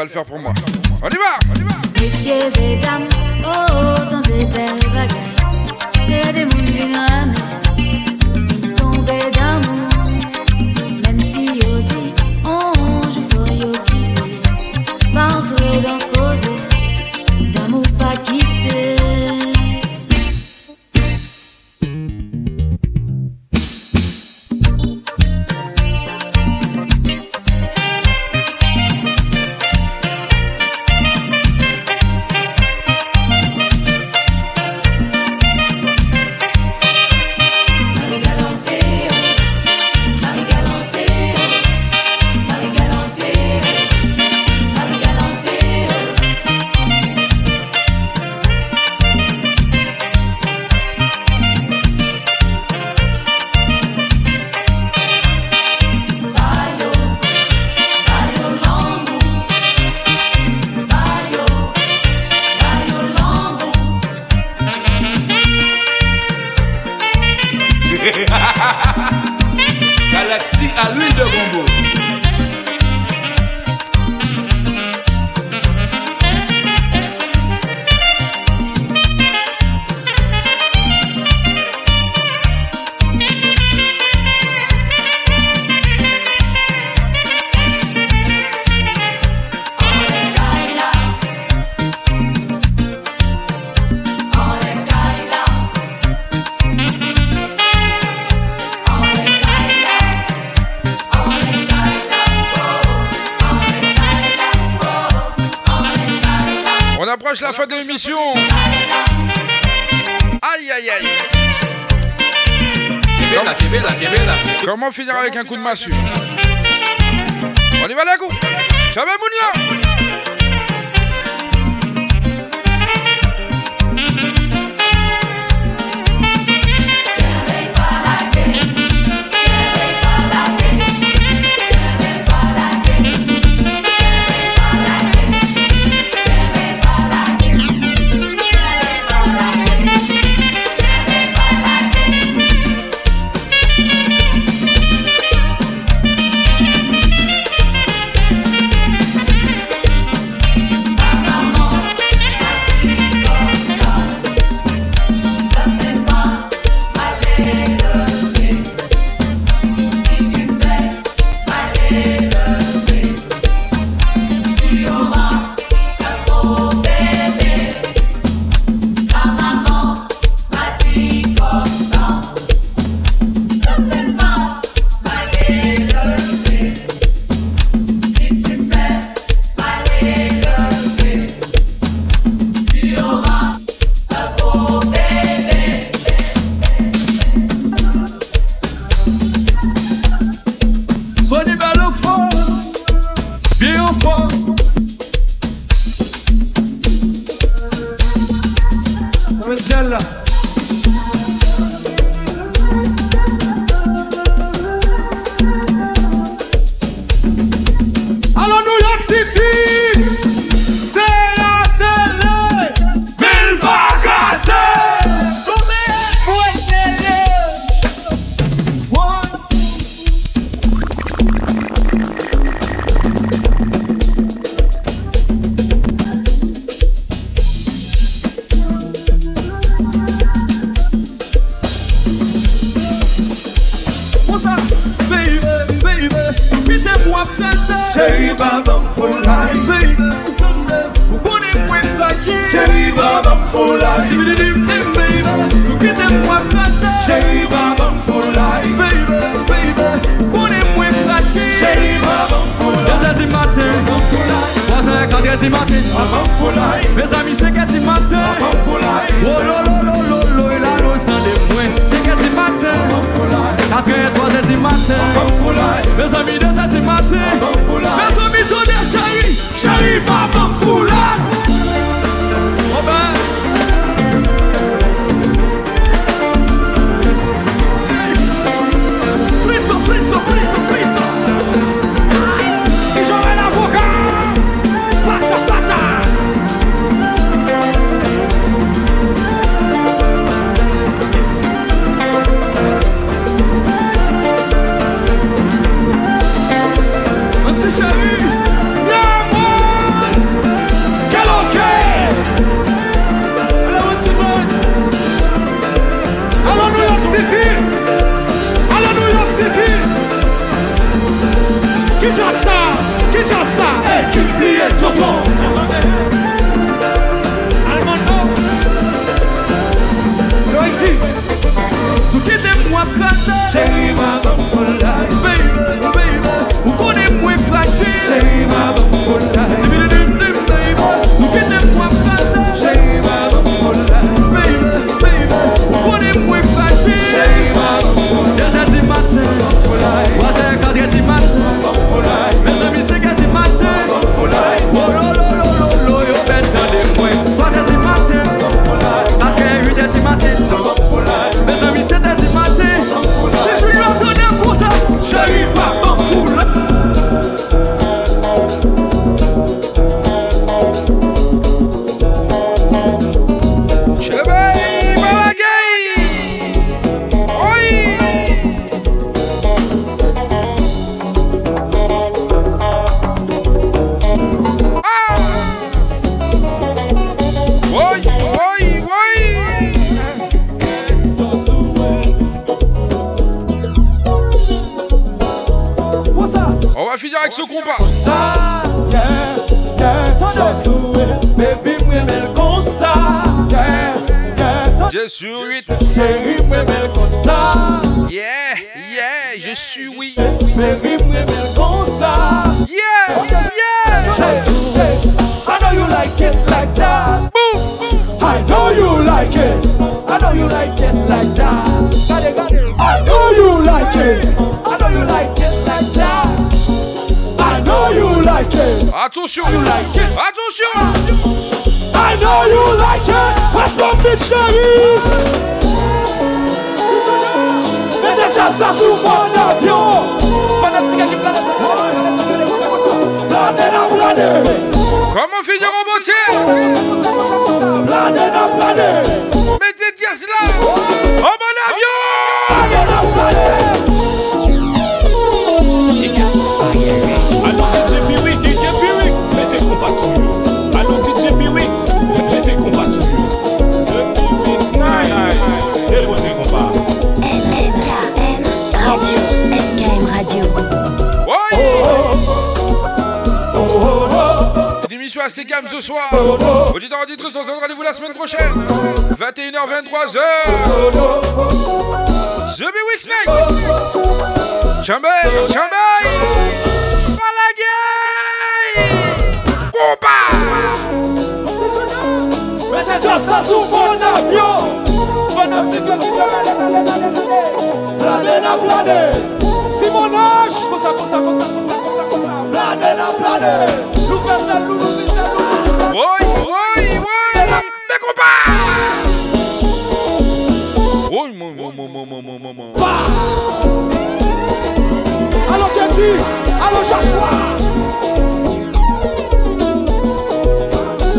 va le faire pour moi. Sugar approche la fin de l'émission. Aïe, aïe, aïe. Comment finir avec un coup de massue On y va la coup J'avais Mounla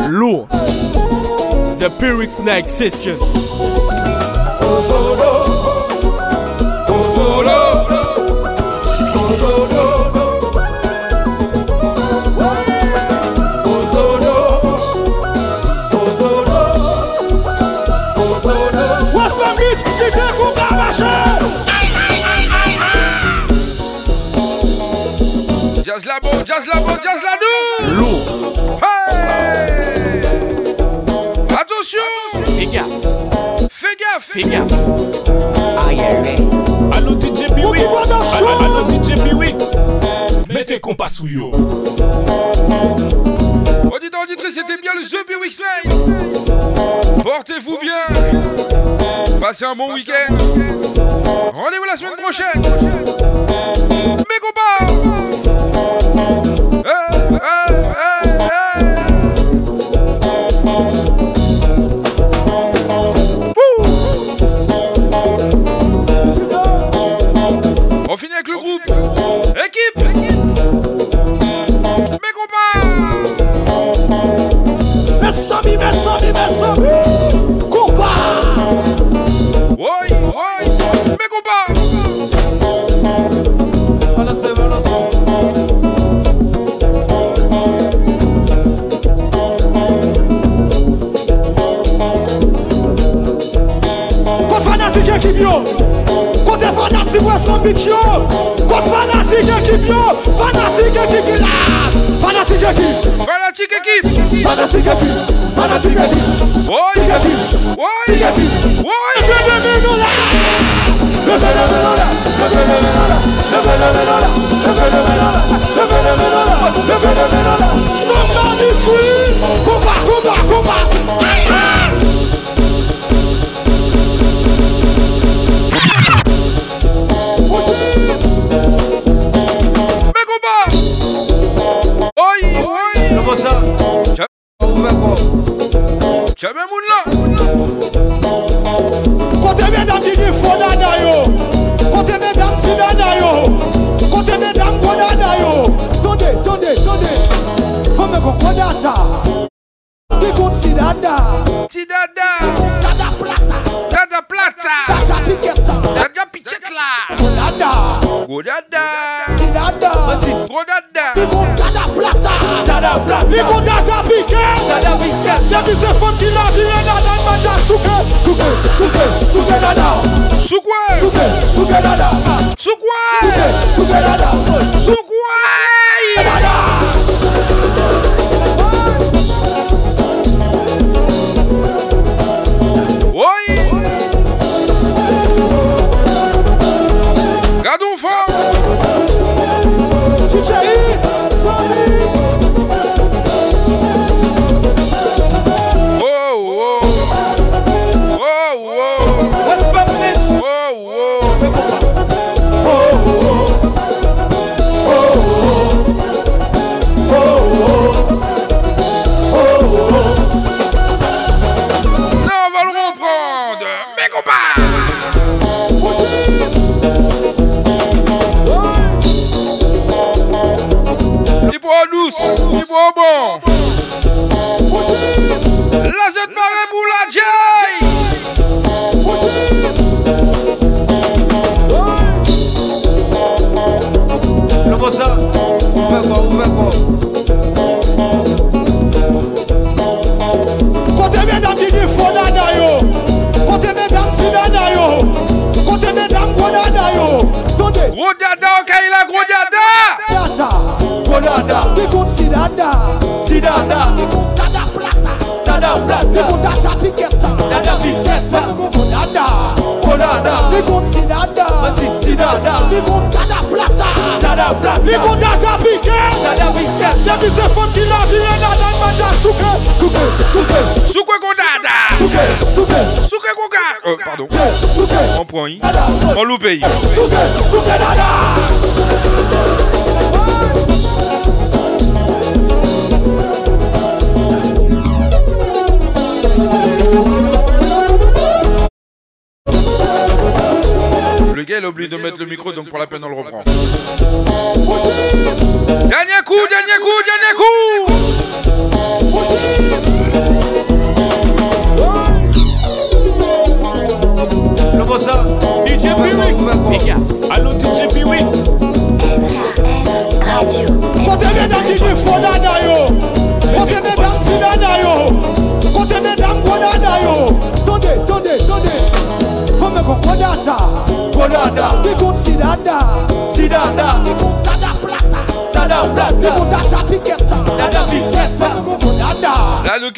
Lourd. The Piwyx Night Session. Mettez compas sous yo. Oh, Auditeur, c'était bien le jeu Bewix Portez-vous bien. Passez un bon week-end. Rendez-vous la semaine prochaine. Mes compas. fanatik yo Kon fanatik ekip yo Fanatik ekip yo Fanatik ekip Fanatik ekip Fanatik ekip Fanatik ekip Woy Woy Woy Leve menon la Leve menon la Leve menon la Leve menon la Leve menon la Leve menon la Leve menon la Somebody scream Komba komba komba não prend, on loupe.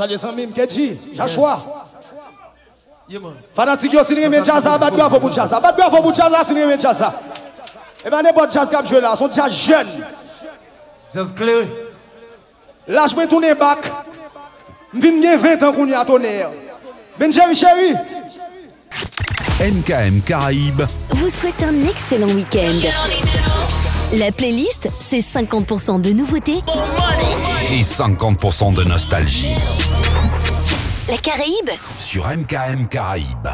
Salye Sanmim, Kedji, Jachwa. Fanatik yo sinye men jazza, bat bravo pou jazza. Bat bravo pou jazza, sinye men jazza. Eman eh ben, ne bot jazz kap jwe la, son jazz jen. Jazz kleri. Laj mwen toune bak. Mvin gen 20 an koun ya. Ben. MKM Caraïbes vous souhaite un excellent week-end. La playlist, c'est 50% de nouveautés et 50% de nostalgie. La Caraïbe Sur MKM Caraïbe.